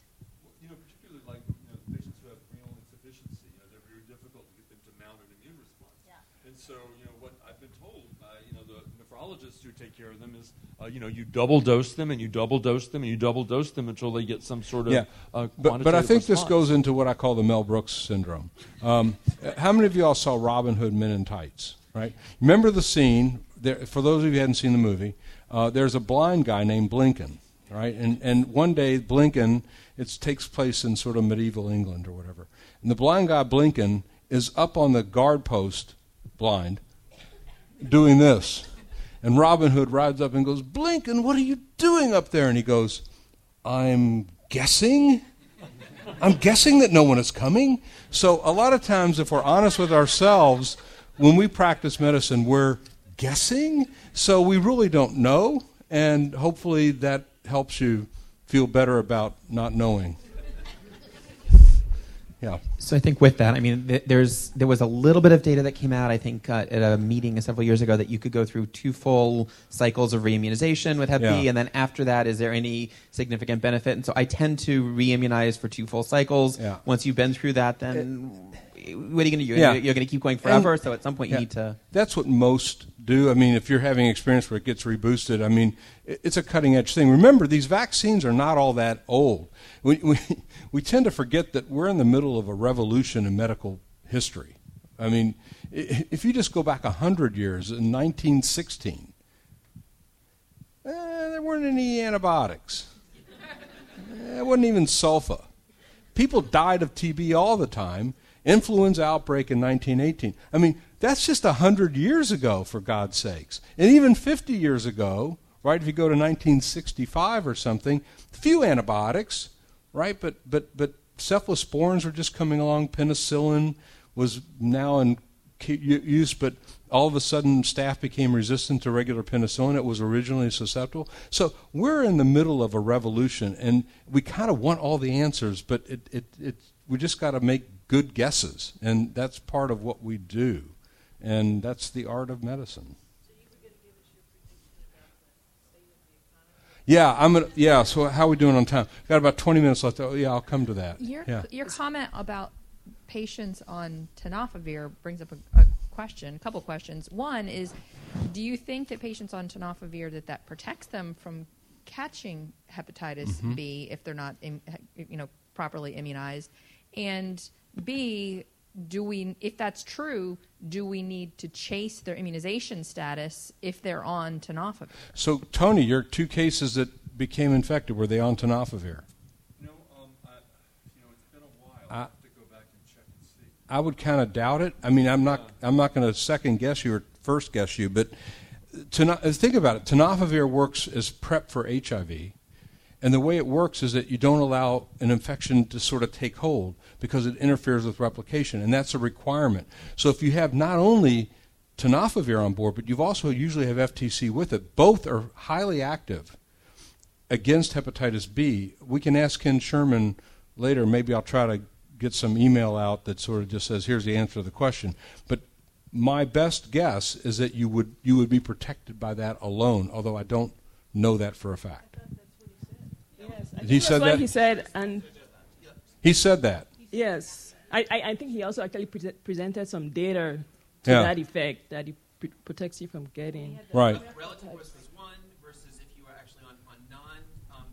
Speaker 3: Well, You know, particularly like you know, patients who have renal insufficiency, you know, they're very difficult to get them to mount an immune response.
Speaker 6: Yeah.
Speaker 3: And so, you know, what I've been told by you know the nephrologists who take care of them is, uh, you know, you double dose them and you double dose them and you double dose them until they get some sort of
Speaker 1: yeah,
Speaker 3: uh,
Speaker 1: but, but I think this goes into what I call the Mel Brooks syndrome. Um, how many of you all saw Robin Hood Men in Tights? Right? Remember the scene? There, for those of you who hadn't seen the movie, uh, there's a blind guy named Blinkin, right? And and one day Blinkin, it takes place in sort of medieval England or whatever, and the blind guy Blinkin is up on the guard post, blind, doing this. And Robin Hood rides up and goes, Blinkin, what are you doing up there? And he goes, I'm guessing. I'm guessing that no one is coming. So, a lot of times, if we're honest with ourselves, when we practice medicine, we're guessing. So, we really don't know. And hopefully, that helps you feel better about not knowing. Yeah.
Speaker 17: So I think with that, I mean, th- there's there was a little bit of data that came out. I think uh, at a meeting several years ago that you could go through two full cycles of reimmunization with Hep B, and then after that, is there any significant benefit? And so I tend to reimmunize for two full cycles.
Speaker 1: Yeah.
Speaker 17: Once you've been through that, then what are you going to do?
Speaker 1: Yeah.
Speaker 17: You're, going to keep going forever.
Speaker 1: And-
Speaker 17: so at some point,
Speaker 1: yeah,
Speaker 17: you need to.
Speaker 1: That's what most do. I mean, if you're having experience where it gets reboosted, I mean, it's a cutting edge thing. Remember, these vaccines are not all that old. We, we, we tend to forget that we're in the middle of a revolution in medical history. I mean, if you just go back 100 years, in 1916, eh, there weren't any antibiotics. Eh, It wasn't even sulfa. People died of TB all the time. Influenza outbreak in 1918. I mean, that's just 100 years ago, for God's sakes. And even 50 years ago, right, if you go to 1965 or something, few antibiotics, right? But, but, but cephalosporins were just coming along. Penicillin was now in use, but all of a sudden staph became resistant to regular penicillin. It was originally susceptible. So we're in the middle of a revolution, and we kind of want all the answers, but it, it, it, we just got to make good guesses, and that's part of what we do, and that's the art of medicine. Yeah, I'm gonna. Yeah, so how are we doing on time? Got about 20 minutes left. Oh, yeah, I'll come to that.
Speaker 16: Your
Speaker 1: yeah.
Speaker 16: your comment about patients on tenofovir brings up a, a question, a couple questions. One is, do you think that patients on tenofovir that that protects them from catching hepatitis
Speaker 1: Mhm.
Speaker 16: B if they're not, im, you know, properly immunized? And B, do we, if that's true, do we need to chase their immunization status if they're on tenofovir?
Speaker 1: So, Tony, your two cases that became infected? Were they on tenofovir?
Speaker 3: No, um, I, you know, it's been a while.
Speaker 1: I-
Speaker 3: I have to go back and check and see.
Speaker 1: I would kind of doubt it. I mean, I'm not. I'm not going to second guess you or first guess you, but teno- uh, think about it. Tenofovir works as PrEP for HIV, and the way it works is that you don't allow an infection to sort of take hold because it interferes with replication, and that's a requirement. So if you have not only tenofovir on board, but you've also usually have FTC with it, both are highly active against hepatitis B. We can ask Ken Sherman later. Maybe I'll try to get some email out that sort of just says, "Here's the answer to the question." But my best guess is that you would you would be protected by that alone. Although I don't know that for a fact.
Speaker 18: Yes,
Speaker 1: He said that?
Speaker 18: he said, and
Speaker 1: He said that.
Speaker 18: yes, I, I, I think he also actually pre- presented some data to
Speaker 1: Yeah.
Speaker 18: that effect that it pr- protects you from getting.
Speaker 1: Right.
Speaker 17: Relative risk was one versus if you were actually on, on non um,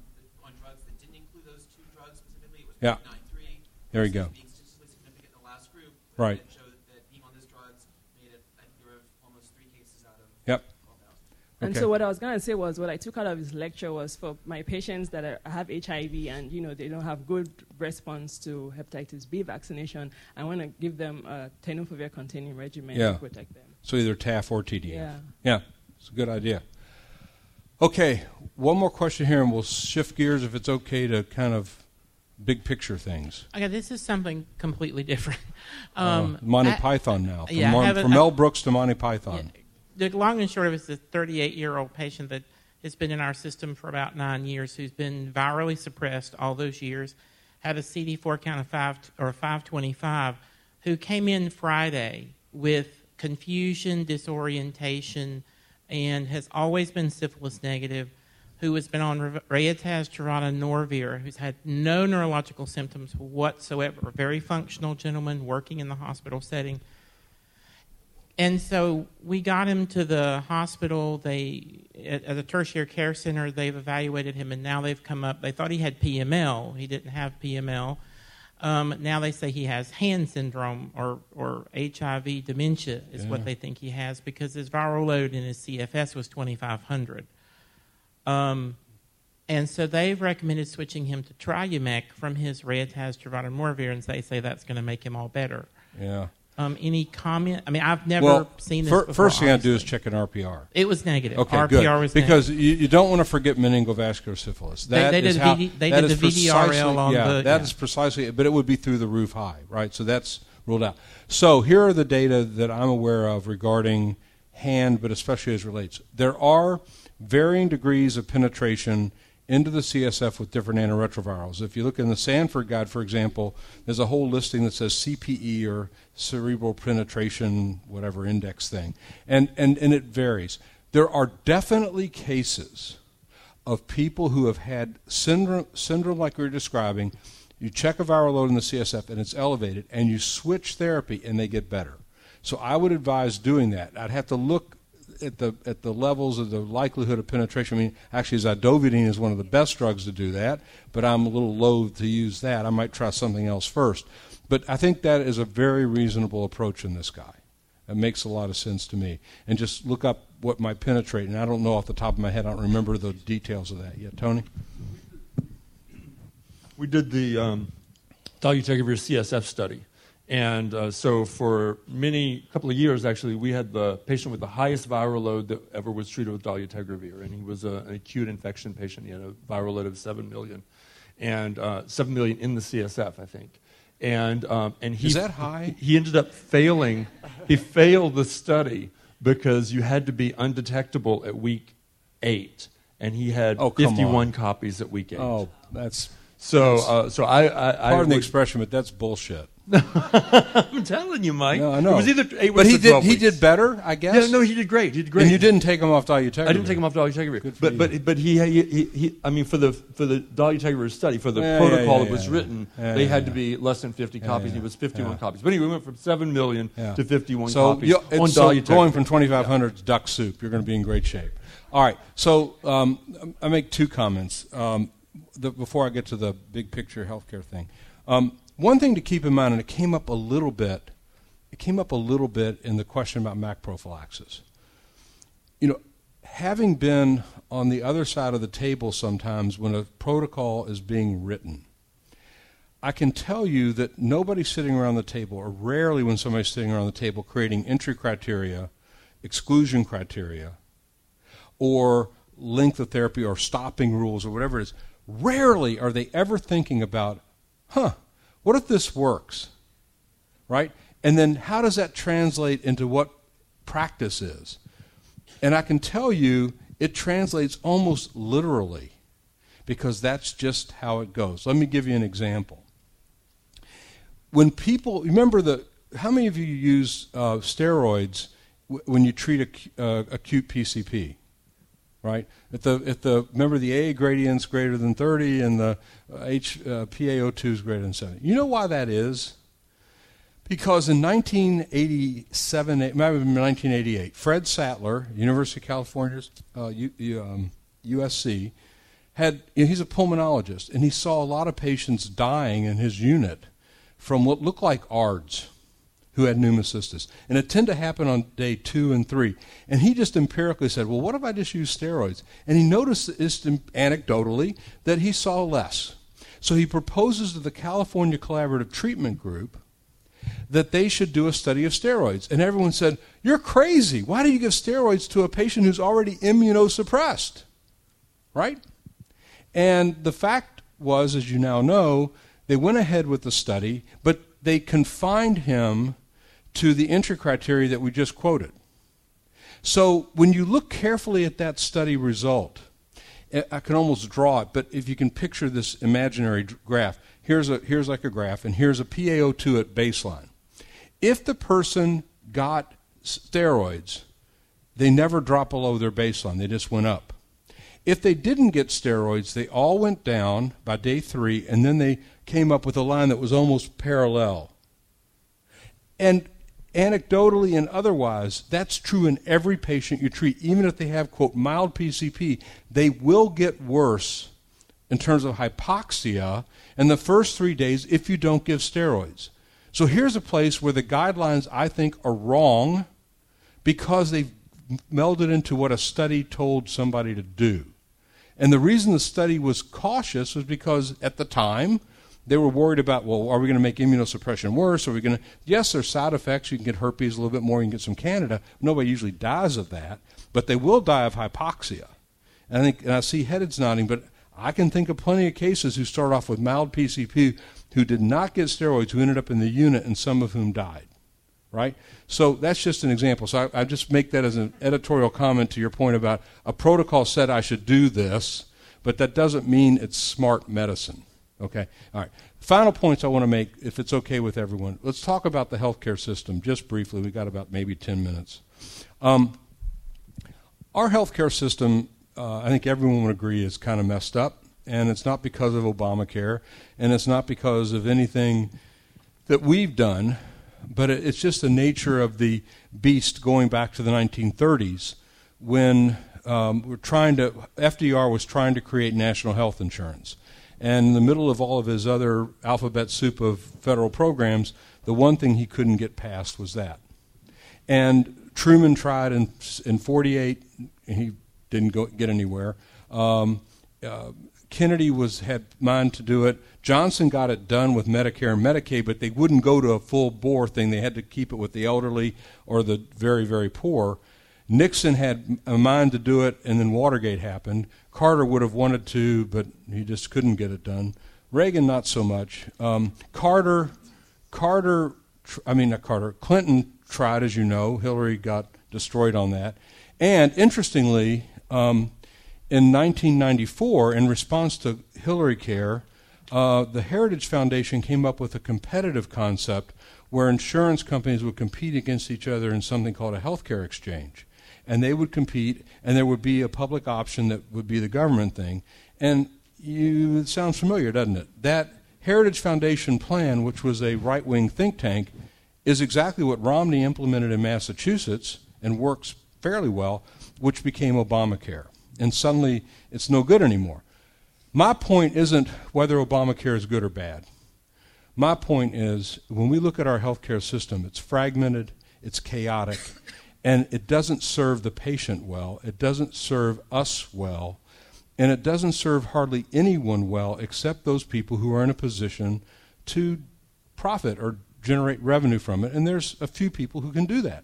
Speaker 17: on drugs that didn't include those two drugs specifically, it was
Speaker 1: Yeah.
Speaker 17: 0.93.
Speaker 1: There you go.
Speaker 17: Being statistically significant in the last group.
Speaker 1: Right.
Speaker 17: That showed that being on those drugs made it. I think there were almost three cases out of.
Speaker 1: Yep.
Speaker 18: And
Speaker 1: Okay.
Speaker 18: so what I was going to say was what I took out of his lecture was for my patients that are, have HIV and you know they don't have good response to hepatitis B vaccination. I want to give them a tenofovir containing regimen
Speaker 1: Yeah.
Speaker 18: to protect them.
Speaker 1: So either TAF or TDF.
Speaker 18: Yeah.
Speaker 1: Yeah, it's a good idea. Okay, one more question here, and we'll shift gears if it's okay to kind of big picture things.
Speaker 14: Okay, this is something completely different.
Speaker 1: Uh,
Speaker 14: Um,
Speaker 1: Monty
Speaker 14: I-
Speaker 1: Python now. From,
Speaker 14: yeah, I
Speaker 1: Mar- from Mel Brooks to Monty Python.
Speaker 14: The long and short of it is a 38 year old patient that has been in our system for about nine years who's been virally suppressed all those years, had a CD4 count of five or 525, who came in Friday with confusion, disorientation, and has always been syphilis negative. Who has been on Re- Reyataz, Norvir, who's had no neurological symptoms whatsoever. A very functional gentleman working in the hospital setting. And so we got him to the hospital. They at, at the tertiary care center. They've evaluated him, and now they've come up. They thought he had PML. He didn't have PML. Um, now they say he has HAND syndrome or or HIV dementia is
Speaker 1: Yeah.
Speaker 14: what they think he has because his viral load in his CSF was 2,500. Um, and so they've recommended switching him to Triumec from his Reyataz, Truvada, and Norvir, and they say that's going to make him all better.
Speaker 1: Yeah.
Speaker 14: Um, any comment? I mean, I've never
Speaker 1: well,
Speaker 14: seen this
Speaker 1: fir-
Speaker 14: before.
Speaker 1: First thing I do is check an RPR.
Speaker 14: It was negative.
Speaker 1: Okay,
Speaker 14: RPR
Speaker 1: good.
Speaker 14: was
Speaker 1: because
Speaker 14: negative.
Speaker 1: you, you don't want to forget meningovascular syphilis.
Speaker 14: They-
Speaker 1: That
Speaker 14: they did
Speaker 1: is
Speaker 14: the
Speaker 1: how-
Speaker 14: VD they did the VDRL
Speaker 1: precisely-
Speaker 14: on
Speaker 1: yeah,
Speaker 14: the-
Speaker 1: that
Speaker 14: yeah.
Speaker 1: is precisely. But it would be through the roof high, right? So that's ruled out. So here are the data that I'm aware of regarding HAND, but especially as relates. There are varying degrees of penetration into the CSF with different antiretrovirals. If you look in the Sanford guide, for example, there's a whole listing that says CPE or cerebral penetration, whatever index thing, and and and it varies. There are definitely cases of people who have had syndrome, syndrome like we were describing. You check a viral load in the CSF and it's elevated, and you switch therapy and they get better. So I would advise doing that. I'd have to look at the at the levels of the likelihood of penetration. I mean, actually, zidovudine is one of the best drugs to do that, but I'm a little loath to use that. I might try something else first. But I think that is a very reasonable approach in this guy. It makes a lot of sense to me. And just look up what might penetrate. And I don't know off the top of my head. I don't remember the details of that yet. Tony.
Speaker 3: We did the um, dolutegravir CSF study. And uh, so for many, couple of years actually, we had the patient with the highest viral load that ever was treated with dolutegravir. And he was a, an acute infection patient. He had a viral load of 7 million. And uh, 7 million in the CSF, I think. And, um, and he,
Speaker 1: Is that high?
Speaker 3: He ended up failing. he failed the study because you had to be undetectable at week eight. And he had
Speaker 1: Oh,
Speaker 3: 51
Speaker 1: on.
Speaker 3: copies at week eight.
Speaker 1: Oh, that's
Speaker 3: So,
Speaker 1: that's-
Speaker 3: uh, so I, I, I
Speaker 1: pardon the expression, but that's bullshit.
Speaker 3: I'm telling you, Mike.
Speaker 1: No, I know.
Speaker 3: It was either eight
Speaker 1: but
Speaker 3: weeks
Speaker 1: he did.
Speaker 3: 12
Speaker 1: He did better, I guess.
Speaker 3: Yeah, no, he did great. He did great.
Speaker 1: And you didn't take him off dolutegravir.
Speaker 3: I didn't take him off dolutegravir. But
Speaker 1: you.
Speaker 3: but but he, he, he, he I mean for the for the Dolly dolutegravir study for the
Speaker 1: Yeah,
Speaker 3: protocol
Speaker 1: yeah,
Speaker 3: that was
Speaker 1: yeah,
Speaker 3: written,
Speaker 1: yeah.
Speaker 3: they
Speaker 1: Yeah,
Speaker 3: had
Speaker 1: yeah,
Speaker 3: to be less than 50
Speaker 1: Yeah,
Speaker 3: copies.
Speaker 1: yeah,
Speaker 3: and It was 51
Speaker 1: yeah.
Speaker 3: copies. But anyway, we went from seven million
Speaker 1: Yeah.
Speaker 3: to 51
Speaker 1: so
Speaker 3: copies on
Speaker 1: so
Speaker 3: dolutegravir.
Speaker 1: going from 2,500 to duck soup, you're going to be in great shape. All right. So um, I make two comments um, the, before I get to the big picture healthcare thing. Um, one thing to keep in mind, and it came up a little bit, it came up a little bit in the question about MAC prophylaxis. You know, having been on the other side of the table sometimes when a protocol is being written, I can tell you that nobody sitting around the table, or rarely when somebody's sitting around the table creating entry criteria, exclusion criteria, or length of therapy or stopping rules or whatever it is, rarely are they ever thinking about, huh, what if this works? Right? And then how does that translate into what practice is? And I can tell you it translates almost literally because that's just how it goes. Let me give you an example. When people, remember the, how many of you use uh, steroids w- when you treat ac- uh, acute PCP? Right? If the, if the, remember the A gradient's greater than 30 and the uh, H, uh, PaO2 is greater than 70. You know why that is? Because in 1987, it might have been 1988, Fred Sattler, University of California, uh, U, um, USC, had you know, he's a pulmonologist, and he saw a lot of patients dying in his unit from what looked like ARDS who had pneumocystis. And it tended to happen on day two and three. And he just empirically said, well, what if I just use steroids? And he noticed just anecdotally that he saw less. So he proposes to the California Collaborative Treatment Group that they should do a study of steroids. And everyone said, You're crazy. Why do you give steroids to a patient who's already immunosuppressed? Right? And the fact was, as you now know, they went ahead with the study, but they confined him to the entry criteria that we just quoted. So when you look carefully at that study result, I can almost draw it, but if you can picture this imaginary graph, here's, a, here's like a graph, and here's a PaO2 at baseline. If the person got steroids, they never dropped below their baseline, they just went up. If they didn't get steroids, they all went down by day three, and then they came up with a line that was almost parallel. And anecdotally and otherwise, that's true in every patient you treat. Even if they have, quote, mild PCP, they will get worse in terms of hypoxia in the first three days if you don't give steroids. So here's a place where the guidelines, I think, are wrong because they've melded into what a study told somebody to do. And the reason the study was cautious was because at the time, they were worried about, well, are we going to make immunosuppression worse? Are we going to? Yes, there's side effects. You can get herpes a little bit more. You can get some candida. Nobody usually dies of that, but they will die of hypoxia. And I think, and I see heads nodding, but I can think of plenty of cases who start off with mild PCP who did not get steroids, who ended up in the unit, and some of whom died. Right? So that's just an example. So I, I just make that as an editorial comment to your point about a protocol said I should do this, but that doesn't mean it's smart medicine. Okay? All right. Final points I want to make, if it's okay with everyone. Let's talk about the healthcare system just briefly. We've got about maybe 10 minutes. Um, our healthcare system, uh, I think everyone would agree, is kind of messed up. And it's not because of Obamacare, and it's not because of anything that we've done, but it's just the nature of the beast going back to the 1930s when um, we're trying to, FDR was trying to create national health insurance. And in the middle of all of his other alphabet soup of federal programs, the one thing he couldn't get past was that. And Truman tried in in 48, he didn't go, get anywhere. Um, uh, Kennedy was had mind to do it. Johnson got it done with Medicare and Medicaid, but they wouldn't go to a full bore thing. They had to keep it with the elderly or the very, very poor. Nixon had a mind to do it, and then Watergate happened. Carter would have wanted to, but he just couldn't get it done. Reagan, not so much. Um, Carter, Carter, I mean not Carter. Clinton tried, as you know. Hillary got destroyed on that. And interestingly, um, in 1994, in response to Hillary Care, uh, the Heritage Foundation came up with a competitive concept where insurance companies would compete against each other in something called a healthcare exchange and they would compete, and there would be a public option that would be the government thing. And you, it sounds familiar, doesn't it? That Heritage Foundation plan, which was a right wing think tank, is exactly what Romney implemented in Massachusetts and works fairly well, which became Obamacare. And suddenly it's no good anymore. My point isn't whether Obamacare is good or bad. My point is when we look at our healthcare system, it's fragmented, it's chaotic, And it doesn't serve the patient well, it doesn't serve us well, and it doesn't serve hardly anyone well except those people who are in a position to profit or generate revenue from it. And there's a few people who can do that.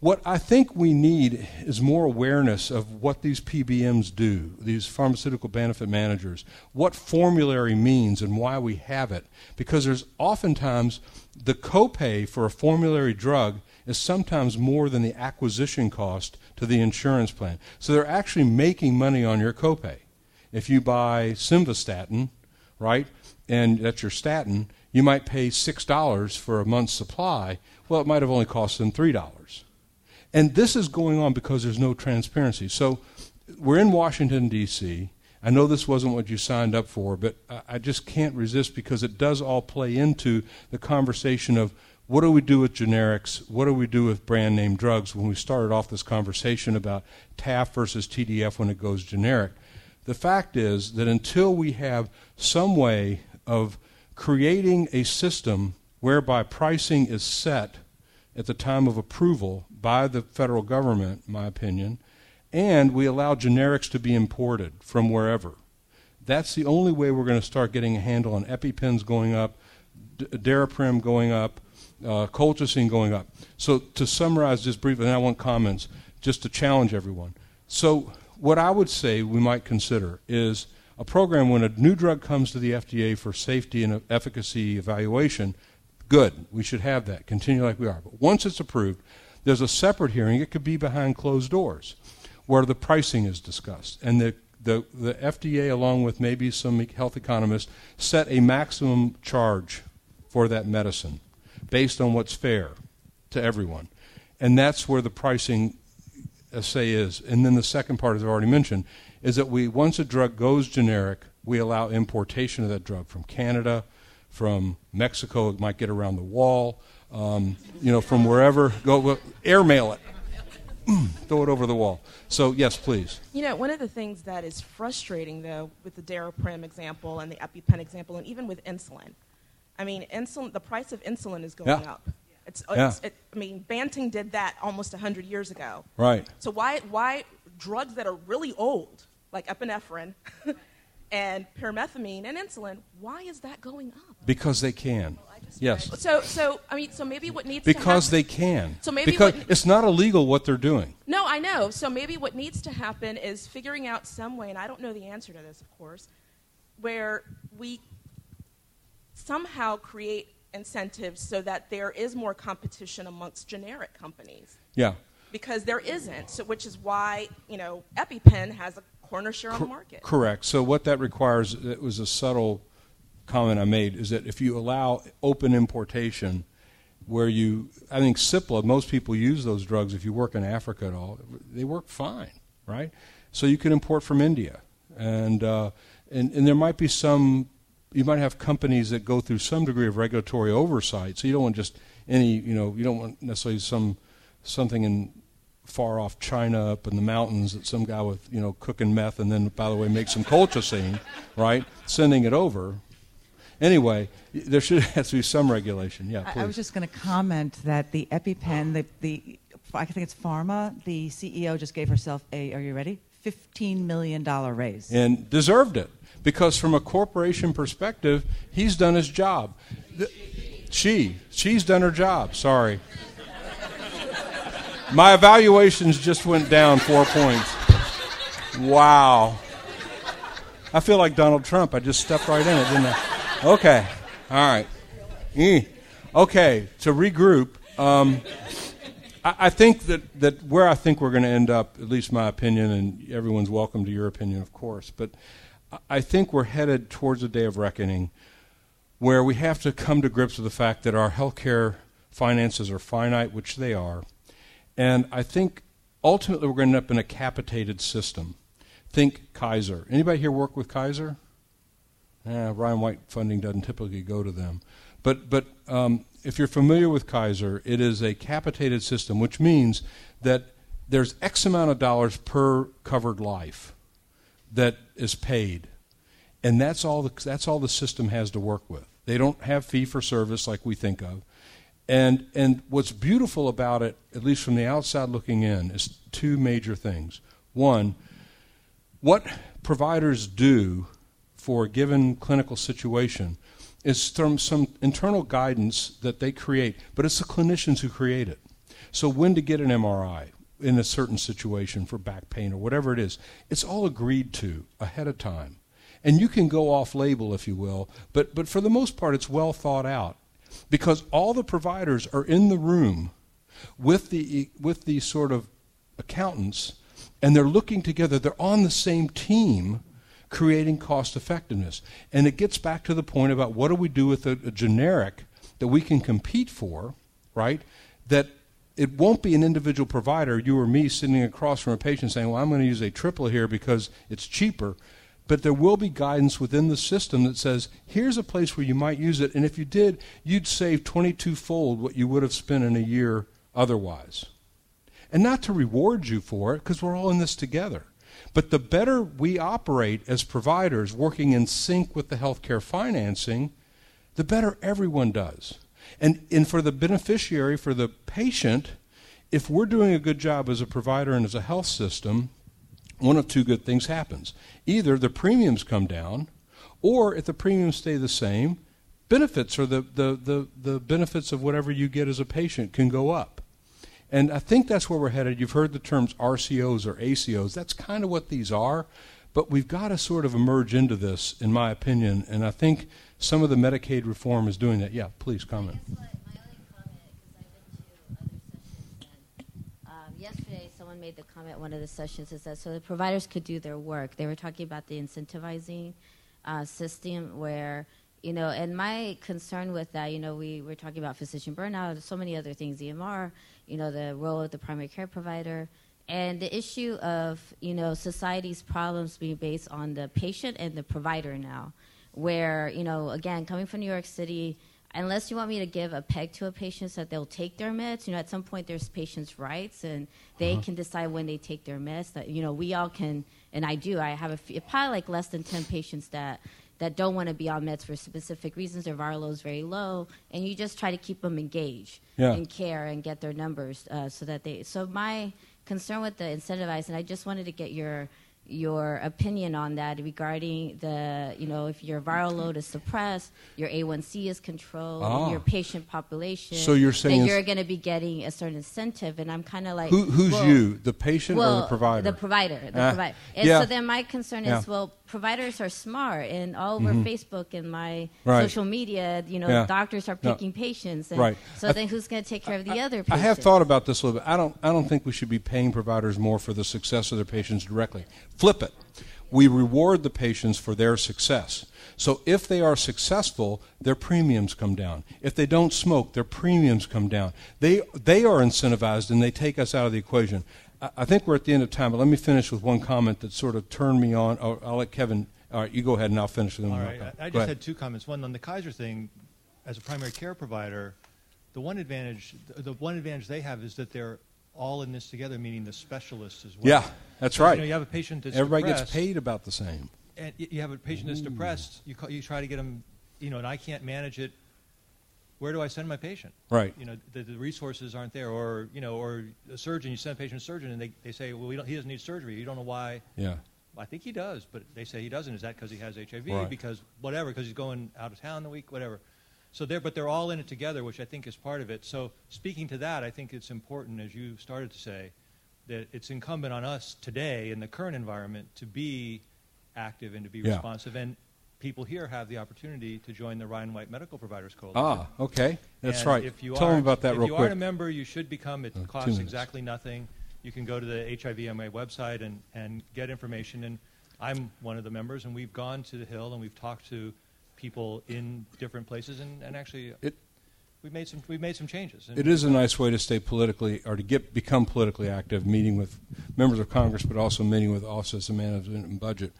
Speaker 1: What I think we need is more awareness of what these PBMs do, these pharmaceutical benefit managers, what formulary means and why we have it. Because there's oftentimes the copay for a formulary drug is sometimes more than the acquisition cost to the insurance plan. So they're actually making money on your copay. If you buy simvastatin, right, and that's your statin, you might pay $6 for a month's supply. Well, it might have only cost them $3. And this is going on because there's no transparency. So we're in Washington, D.C. I know this wasn't what you signed up for, but I just can't resist because it does all play into the conversation of what do we do with generics? What do we do with brand name drugs? When we started off this conversation about TAF versus TDF when it goes generic, the fact is that until we have some way of creating a system whereby pricing is set at the time of approval by the federal government, my opinion, and we allow generics to be imported from wherever. That's the only way we're going to start getting a handle on EpiPens going up, D- Daraprim going up, uh, colchicine going up. So to summarize just briefly, and I want comments, just to challenge everyone. So what I would say we might consider is a program when a new drug comes to the FDA for safety and efficacy evaluation – Good. We should have that. Continue like we are. But once it's approved, there's a separate hearing. It could be behind closed doors where the pricing is discussed. And the, the, the FDA, along with maybe some health economists, set a maximum charge for that medicine based on what's fair to everyone. And that's where the pricing say is. And then the second part, as I've already mentioned, is that we once a drug goes generic, we allow importation of that drug from Canada, from Mexico. It might get around the wall. Um, you know, from wherever. Go airmail it. Throw it over the wall. So yes, please.
Speaker 5: You know, one of the things that is frustrating though, with the Daraprim example and the EpiPen example, and even with insulin, I mean, insulin. The price of insulin is going
Speaker 1: yeah.
Speaker 5: up. It's, uh,
Speaker 1: yeah.
Speaker 5: it's it, I mean, Banting did that almost 100 years ago.
Speaker 1: Right.
Speaker 5: So why why drugs that are really old, like epinephrine, and pyrimethamine and insulin, why is that going up?
Speaker 1: Because they can. Yes.
Speaker 5: So, so I mean, so maybe what needs
Speaker 1: because
Speaker 5: to happen, Because
Speaker 1: they can.
Speaker 5: So maybe
Speaker 1: because
Speaker 5: what,
Speaker 1: it's not illegal what they're doing.
Speaker 5: No, I know. So maybe what needs to happen is figuring out some way, and I don't know the answer to this, of course, where we somehow create incentives so that there is more competition amongst generic companies.
Speaker 1: Yeah.
Speaker 5: Because there isn't, so which is why you know EpiPen has a corner share on the market.
Speaker 1: Correct. So what that requires, it was a subtle comment I made, is that if you allow open importation, where you, I think Cipla, most people use those drugs if you work in Africa at all, they work fine, right? So you can import from India, and uh, and and there might be some, you might have companies that go through some degree of regulatory oversight. So you don't want just any, you know, you don't want necessarily some something in far off China up in the mountains that some guy with you know cooking meth and then by the way make some colchicine, right? Sending it over. Anyway, there should have to be some regulation. Yeah, please.
Speaker 19: I, I was just going to comment that the EpiPen, the, the I think it's Pharma, the CEO just gave herself a. Are you ready? Fifteen million dollar raise.
Speaker 1: And deserved it because from a corporation perspective, he's done his job. The, she, she's done her job. Sorry. My evaluations just went down four points. Wow. I feel like Donald Trump. I just stepped right in it, didn't I? Okay. All right. Mm. Okay. To regroup, um, I, I, think that, that where I think we're going to end up, at least my opinion, and everyone's welcome to your opinion, of course, but I think we're headed towards a day of reckoning where we have to come to grips with the fact that our healthcare finances are finite, which they are and I think ultimately we're going to end up in a capitated system. Think Kaiser. Anybody here work with Kaiser? Eh, Ryan White funding doesn't typically go to them. But, but um, if you're familiar with Kaiser, it is a capitated system, which means that there's X amount of dollars per covered life that is paid. And that's all the, that's all the system has to work with. They don't have fee for service like we think of And, and what's beautiful about it, at least from the outside looking in, is two major things. One, what providers do for a given clinical situation is from some internal guidance that they create, but it's the clinicians who create it. So, when to get an MRI in a certain situation for back pain or whatever it is, it's all agreed to ahead of time. And you can go off label, if you will, but, but for the most part, it's well thought out because all the providers are in the room with the, with the sort of accountants and they're looking together. They're on the same team creating cost effectiveness. And it gets back to the point about what do we do with a, a generic that we can compete for, right? That it won't be an individual provider, you or me, sitting across from a patient saying, Well, I'm going to use a triple here because it's cheaper. But there will be guidance within the system that says, here's a place where you might use it. And if you did, you'd save 22 fold what you would have spent in a year otherwise. And not to reward you for it, because we're all in this together. But the better we operate as providers, working in sync with the healthcare financing, the better everyone does. And, and for the beneficiary, for the patient, if we're doing a good job as a provider and as a health system, one of two good things happens. Either the premiums come down, or if the premiums stay the same, benefits or the, the, the, the benefits of whatever you get as a patient can go up. And I think that's where we're headed. You've heard the terms RCOs or ACOs. That's kind of what these are. But we've got to sort of emerge into this, in my opinion. And I think some of the Medicaid reform is doing that. Yeah, please comment.
Speaker 9: Um, yesterday, someone made the comment one of the sessions is that so the providers could do their work. They were talking about the incentivizing uh, system where you know, and my concern with that, you know, we were talking about physician burnout, so many other things, EMR, you know, the role of the primary care provider, and the issue of, you know, society's problems being based on the patient and the provider now, where, you know, again, coming from New York City, unless you want me to give a peg to a patient so that they'll take their meds, you know, at some point there's patients' rights and they uh-huh. can decide when they take their meds. That, you know, we all can, and I do, I have a few, probably like less than 10 patients that that don't want to be on meds for specific reasons. Their viral load is very low, and you just try to keep them engaged
Speaker 1: yeah.
Speaker 9: and care and get their numbers uh, so that they. So my concern with the incentivized, and I just wanted to get your your opinion on that regarding the, you know, if your viral load is suppressed, your A1C is controlled, ah. your patient population.
Speaker 1: So you're saying
Speaker 9: you're going to be getting a certain incentive, and I'm kind of like,
Speaker 1: Who, who's
Speaker 9: well,
Speaker 1: you, the patient
Speaker 9: well,
Speaker 1: or the provider?
Speaker 9: The provider, the ah. provider. And
Speaker 1: yeah.
Speaker 9: so then my concern
Speaker 1: yeah.
Speaker 9: is, well, providers are smart, and all over mm-hmm. Facebook and my
Speaker 1: right.
Speaker 9: social media, you know,
Speaker 1: yeah.
Speaker 9: doctors are picking no. patients, and
Speaker 1: right.
Speaker 9: so I then who's going to take care of the I, other? patients?
Speaker 1: I have thought about this a little bit. I don't. I don't think we should be paying providers more for the success of their patients directly. Flip it we reward the patients for their success. So if they are successful, their premiums come down. If they don't smoke, their premiums come down. They, they are incentivized and they take us out of the equation. I, I think we're at the end of time, but let me finish with one comment that sort of turned me on. I'll, I'll let Kevin, all right, you go ahead and I'll finish with
Speaker 11: them. All right, I, I just had two comments. One on the Kaiser thing, as a primary care provider, the one advantage, the one advantage they have is that they're all in this together, meaning the specialists as well.
Speaker 1: Yeah, that's right.
Speaker 11: You, know, you have a patient that's
Speaker 1: everybody gets paid about the same.
Speaker 11: And you have a patient that's depressed. You call, you try to get them, you know, and I can't manage it. Where do I send my patient?
Speaker 1: Right.
Speaker 11: You know, the, the resources aren't there, or you know, or a surgeon. You send a patient to a surgeon, and they, they say, well, we don't, he doesn't need surgery. You don't know why.
Speaker 1: Yeah.
Speaker 11: I think he does, but they say he doesn't. Is that because he has HIV?
Speaker 1: Right.
Speaker 11: Because whatever, because he's going out of town the week, whatever. So they're, but they're all in it together, which I think is part of it. So speaking to that, I think it's important, as you started to say, that it's incumbent on us today in the current environment to be active and to be
Speaker 1: yeah.
Speaker 11: responsive. And people here have the opportunity to join the Ryan White Medical Providers Coalition.
Speaker 1: Ah, okay, that's
Speaker 11: and
Speaker 1: right.
Speaker 11: If you
Speaker 1: Tell
Speaker 11: are,
Speaker 1: them about that real quick.
Speaker 11: if you aren't a member, you should become. It
Speaker 1: Uh,
Speaker 11: costs exactly nothing. You can go to the HIVMA website and, and get information. And I'm one of the members, and we've gone to the Hill and we've talked to people in different places, and, and actually
Speaker 1: it,
Speaker 11: we've made some we've made some changes.
Speaker 1: It is a nice way to stay politically or to get become politically active, meeting with members of Congress, but also meeting with Office of Management and Budget.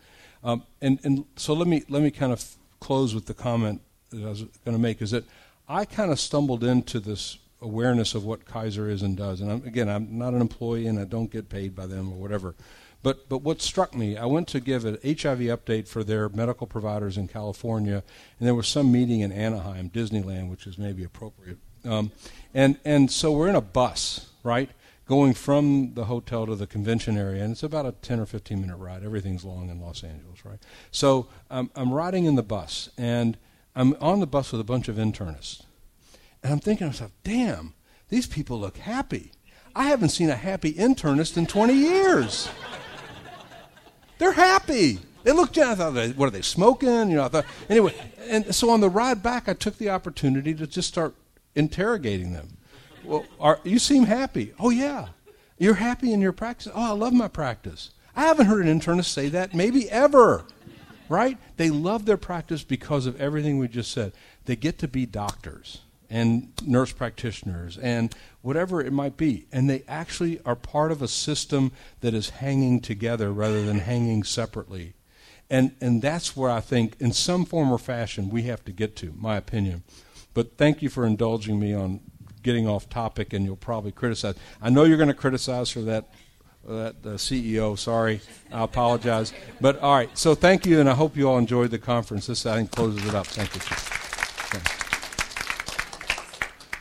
Speaker 1: Um, and and so let me let me kind of close with the comment that I was going to make is that I kind of stumbled into this awareness of what Kaiser is and does. And I'm, again, I'm not an employee and I don't get paid by them or whatever. But but what struck me, I went to give an HIV update for their medical providers in California, and there was some meeting in Anaheim, Disneyland, which is maybe appropriate. Um, and and so we're in a bus, right, going from the hotel to the convention area, and it's about a 10 or 15 minute ride. Everything's long in Los Angeles, right? So um, I'm riding in the bus, and I'm on the bus with a bunch of internists, and I'm thinking to myself, damn, these people look happy. I haven't seen a happy internist in 20 years. They're happy. They looked down. I thought, what are they smoking? You know. I thought anyway. And so on the ride back, I took the opportunity to just start interrogating them. Well, are, you seem happy. Oh yeah, you're happy in your practice. Oh, I love my practice. I haven't heard an internist say that maybe ever. Right? They love their practice because of everything we just said. They get to be doctors and nurse practitioners and whatever it might be. And they actually are part of a system that is hanging together rather than hanging separately. And, and that's where I think, in some form or fashion, we have to get to, my opinion. But thank you for indulging me on getting off topic, and you'll probably criticize. I know you're going to criticize for that that uh, CEO. Sorry, I apologize. But all right, so thank you, and I hope you all enjoyed the conference. This I think closes it up. Thank you.